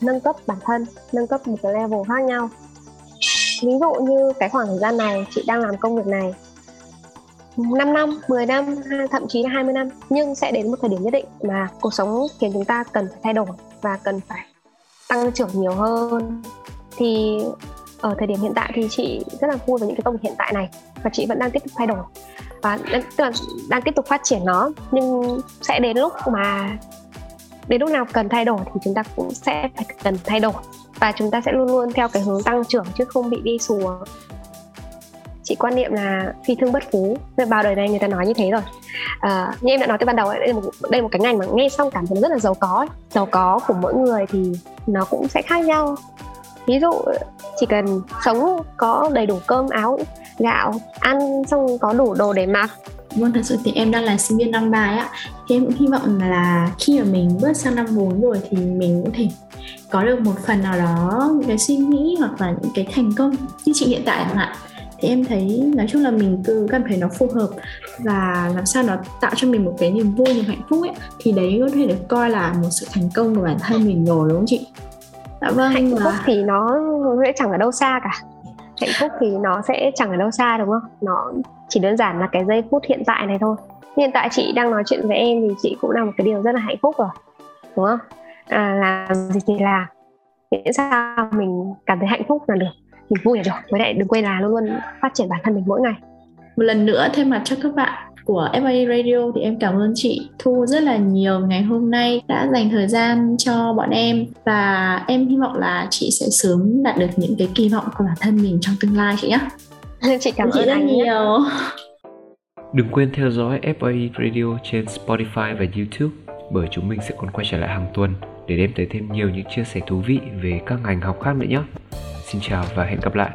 nâng cấp bản thân nâng cấp một cái level khác nhau. Ví dụ như cái khoảng thời gian này chị đang làm công việc này 5 năm, 10 năm, thậm chí là 20 năm Nhưng sẽ đến một thời điểm nhất định mà cuộc sống khiến chúng ta cần phải thay đổi và cần phải tăng trưởng nhiều hơn. Thì ở thời điểm hiện tại thì chị rất là vui với những cái công việc hiện tại này Và chị vẫn đang tiếp tục thay đổi. Và tức là đang tiếp tục phát triển nó nhưng sẽ đến lúc mà đến lúc nào cần thay đổi thì chúng ta cũng sẽ phải cần thay đổi. Và chúng ta sẽ luôn luôn theo cái hướng tăng trưởng chứ không bị đi xuống chị quan niệm là phi thương bất phú. Bao đời này người ta nói như thế rồi. À, như em đã nói từ ban đầu đây là một đây là một cái ngành mà nghe xong cảm thấy rất là giàu có giàu có của mỗi người thì nó cũng sẽ khác nhau. Ví dụ chỉ cần sống có đầy đủ cơm áo gạo ăn xong có đủ đồ để mặc Vâng, thật sự thì em đang là sinh viên năm ba á. Thì em cũng hy vọng là khi mà mình bước sang năm 4 rồi thì mình cũng thể có được một phần nào đó những cái suy nghĩ hoặc là những cái thành công như chị hiện tại chẳng hạn. Thì em thấy nói chung là mình cứ cảm thấy nó phù hợp và làm sao nó tạo cho mình một cái niềm vui niềm hạnh phúc ấy thì đấy có thể được coi là một sự thành công của bản thân mình rồi đúng không chị? Dạ vâng hạnh phúc thì nó sẽ chẳng ở đâu xa cả hạnh phúc thì nó sẽ chẳng ở đâu xa đúng không? Nó chỉ đơn giản là cái giây phút hiện tại này thôi. Hiện tại chị đang nói chuyện với em thì chị cũng là một cái điều rất là hạnh phúc rồi đúng không? À, làm gì thì làm, miễn sao mình cảm thấy hạnh phúc là được mình vui là được với lại đừng quên là luôn luôn phát triển bản thân mình mỗi ngày. Một lần nữa thay mặt cho các bạn của FA Radio thì em cảm ơn chị Thu rất là nhiều ngày hôm nay đã dành thời gian cho bọn em và em hy vọng là chị sẽ sớm đạt được những cái kỳ vọng của bản thân mình trong tương lai chị nhé. chị cảm chị ơn rất anh nhiều. Nhé. Đừng quên theo dõi FA Radio trên Spotify và YouTube bởi chúng mình sẽ còn quay trở lại hàng tuần để đem tới thêm nhiều những chia sẻ thú vị về các ngành học khác nữa nhé. Xin chào và hẹn gặp lại.